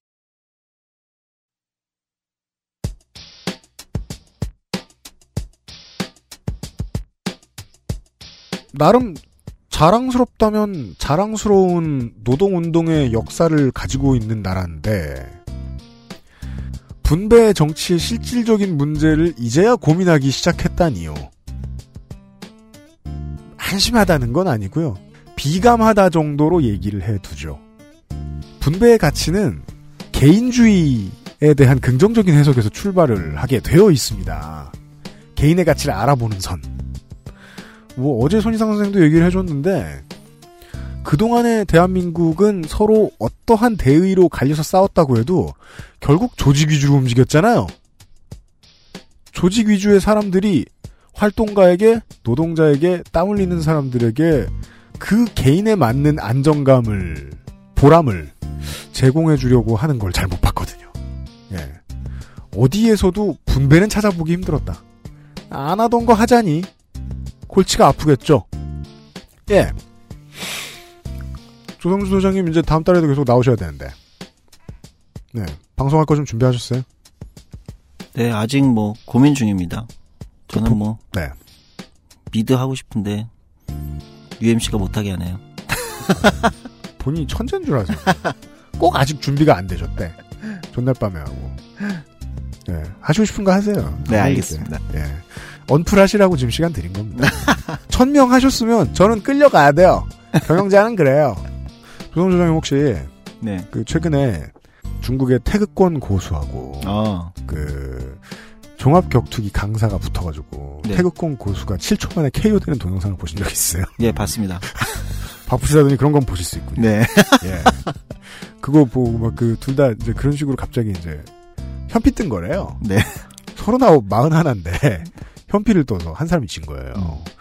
나름 자랑스럽다면 자랑스러운 노동운동의 역사를 가지고 있는 나라인데 분배 정치의 실질적인 문제를 이제야 고민하기 시작했다니요. 한심하다는 건 아니고요. 비감하다 정도로 얘기를 해두죠. 분배의 가치는 개인주의에 대한 긍정적인 해석에서 출발을 하게 되어 있습니다. 개인의 가치를 알아보는 선. 뭐 어제 손희상 선생도 얘기를 해줬는데 그동안의 대한민국은 서로 어떠한 대의로 갈려서 싸웠다고 해도 결국 조직 위주로 움직였잖아요. 조직 위주의 사람들이 활동가에게 노동자에게 땀 흘리는 사람들에게 그 개인에 맞는 안정감을 보람을 제공해 주려고 하는 걸 잘 못 봤거든요. 예. 어디에서도 분배는 찾아보기 힘들었다. 안 하던 거 하자니 골치가 아프겠죠. 예. 조성주 소장님 이제 다음 달에도 계속 나오셔야 되는데. 네. 방송할 거 좀 준비하셨어요? 네, 아직 뭐 고민 중입니다. 저는 뭐 네. 미드 하고 싶은데 UMC가 못하게 하네요. 본인이 천재인 줄 아세요? 꼭 아직 준비가 안 되셨대. 존날 밤에 하고. 네. 하시고 싶은 거 하세요. 네, 알겠습니다. 예. 언플 하시라고 지금 시간 드린 겁니다. 천명 하셨으면 저는 끌려가야 돼요. 경영자는 그래요. 조성주 소장님 혹시 네. 그 최근에 중국의 태극권 고수하고 어. 그 종합 격투기 강사가 붙어가지고 네. 태극권 고수가 7초 만에 KO되는 동영상을 보신 적 있어요? 예, 봤습니다. 바쁘시다더니 그런 건 보실 수 있군요. 네. 예. 그거 보고 막 그 둘 다 이제 그런 식으로 갑자기 이제 현피 뜬 거래요. 네. 서른아홉 마흔 하나인데 현피를 떠서 한 사람이 진 거예요. 음.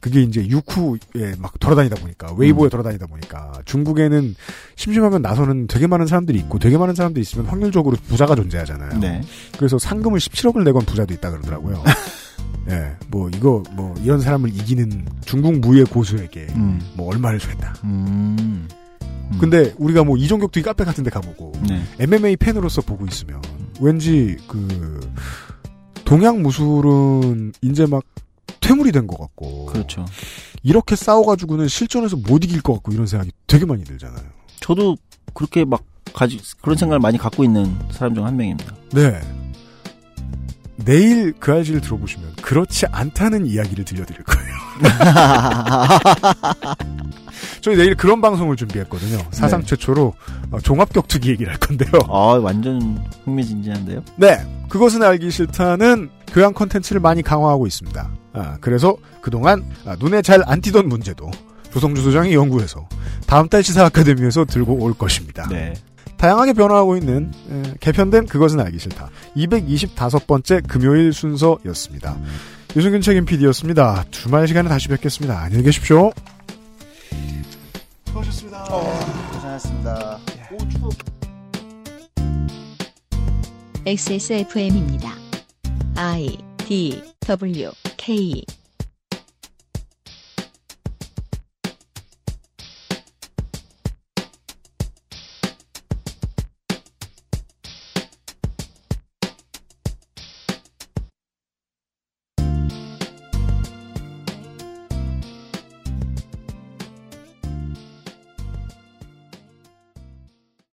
그게 이제 유쿠에 막 돌아다니다 보니까 웨이보에 음. 돌아다니다 보니까 중국에는 심심하면 나서는 되게 많은 사람들이 있고 되게 많은 사람들이 있으면 확률적으로 부자가 존재하잖아요. 네. 그래서 상금을 17억을 내건 부자도 있다 그러더라고요. 예, 뭐 이거 뭐 이런 사람을 이기는 중국 무예 고수에게 음. 뭐 얼마를 주겠다. 음. 근데 우리가 뭐 이종격투기 카페 같은 데 가보고 네. MMA 팬으로서 보고 있으면 왠지 그 동양 무술은 이제 막 퇴물이 된 것 같고 그렇죠. 이렇게 싸워가지고는 실전에서 못 이길 것 같고 이런 생각이 되게 많이 들잖아요. 저도 그렇게 막 가지 그런 생각을 많이 갖고 있는 사람 중 한 명입니다. 네. 내일 그 아이를 들어보시면 그렇지 않다는 이야기를 들려드릴 거예요. 저희 내일 그런 방송을 준비했거든요. 사상 네. 최초로 어, 종합격투기 얘기를 할 건데요. 아, 완전 흥미진진한데요. 네. 그것은 알기 싫다는 교양 콘텐츠를 많이 강화하고 있습니다. 아, 그래서 그동안 아, 눈에 잘 안 띄던 문제도 조성주 소장이 연구해서 다음 달 시사 아카데미에서 들고 올 것입니다. 네. 다양하게 변화하고 있는 에, 개편된 그것은 알기 싫다. 225번째 금요일 순서였습니다. 유승균 책임 PD였습니다. 주말 시간에 다시 뵙겠습니다. 안녕히 계십시오. 수고하셨습니다. 고생하셨습니다. XSFM입니다. I D W K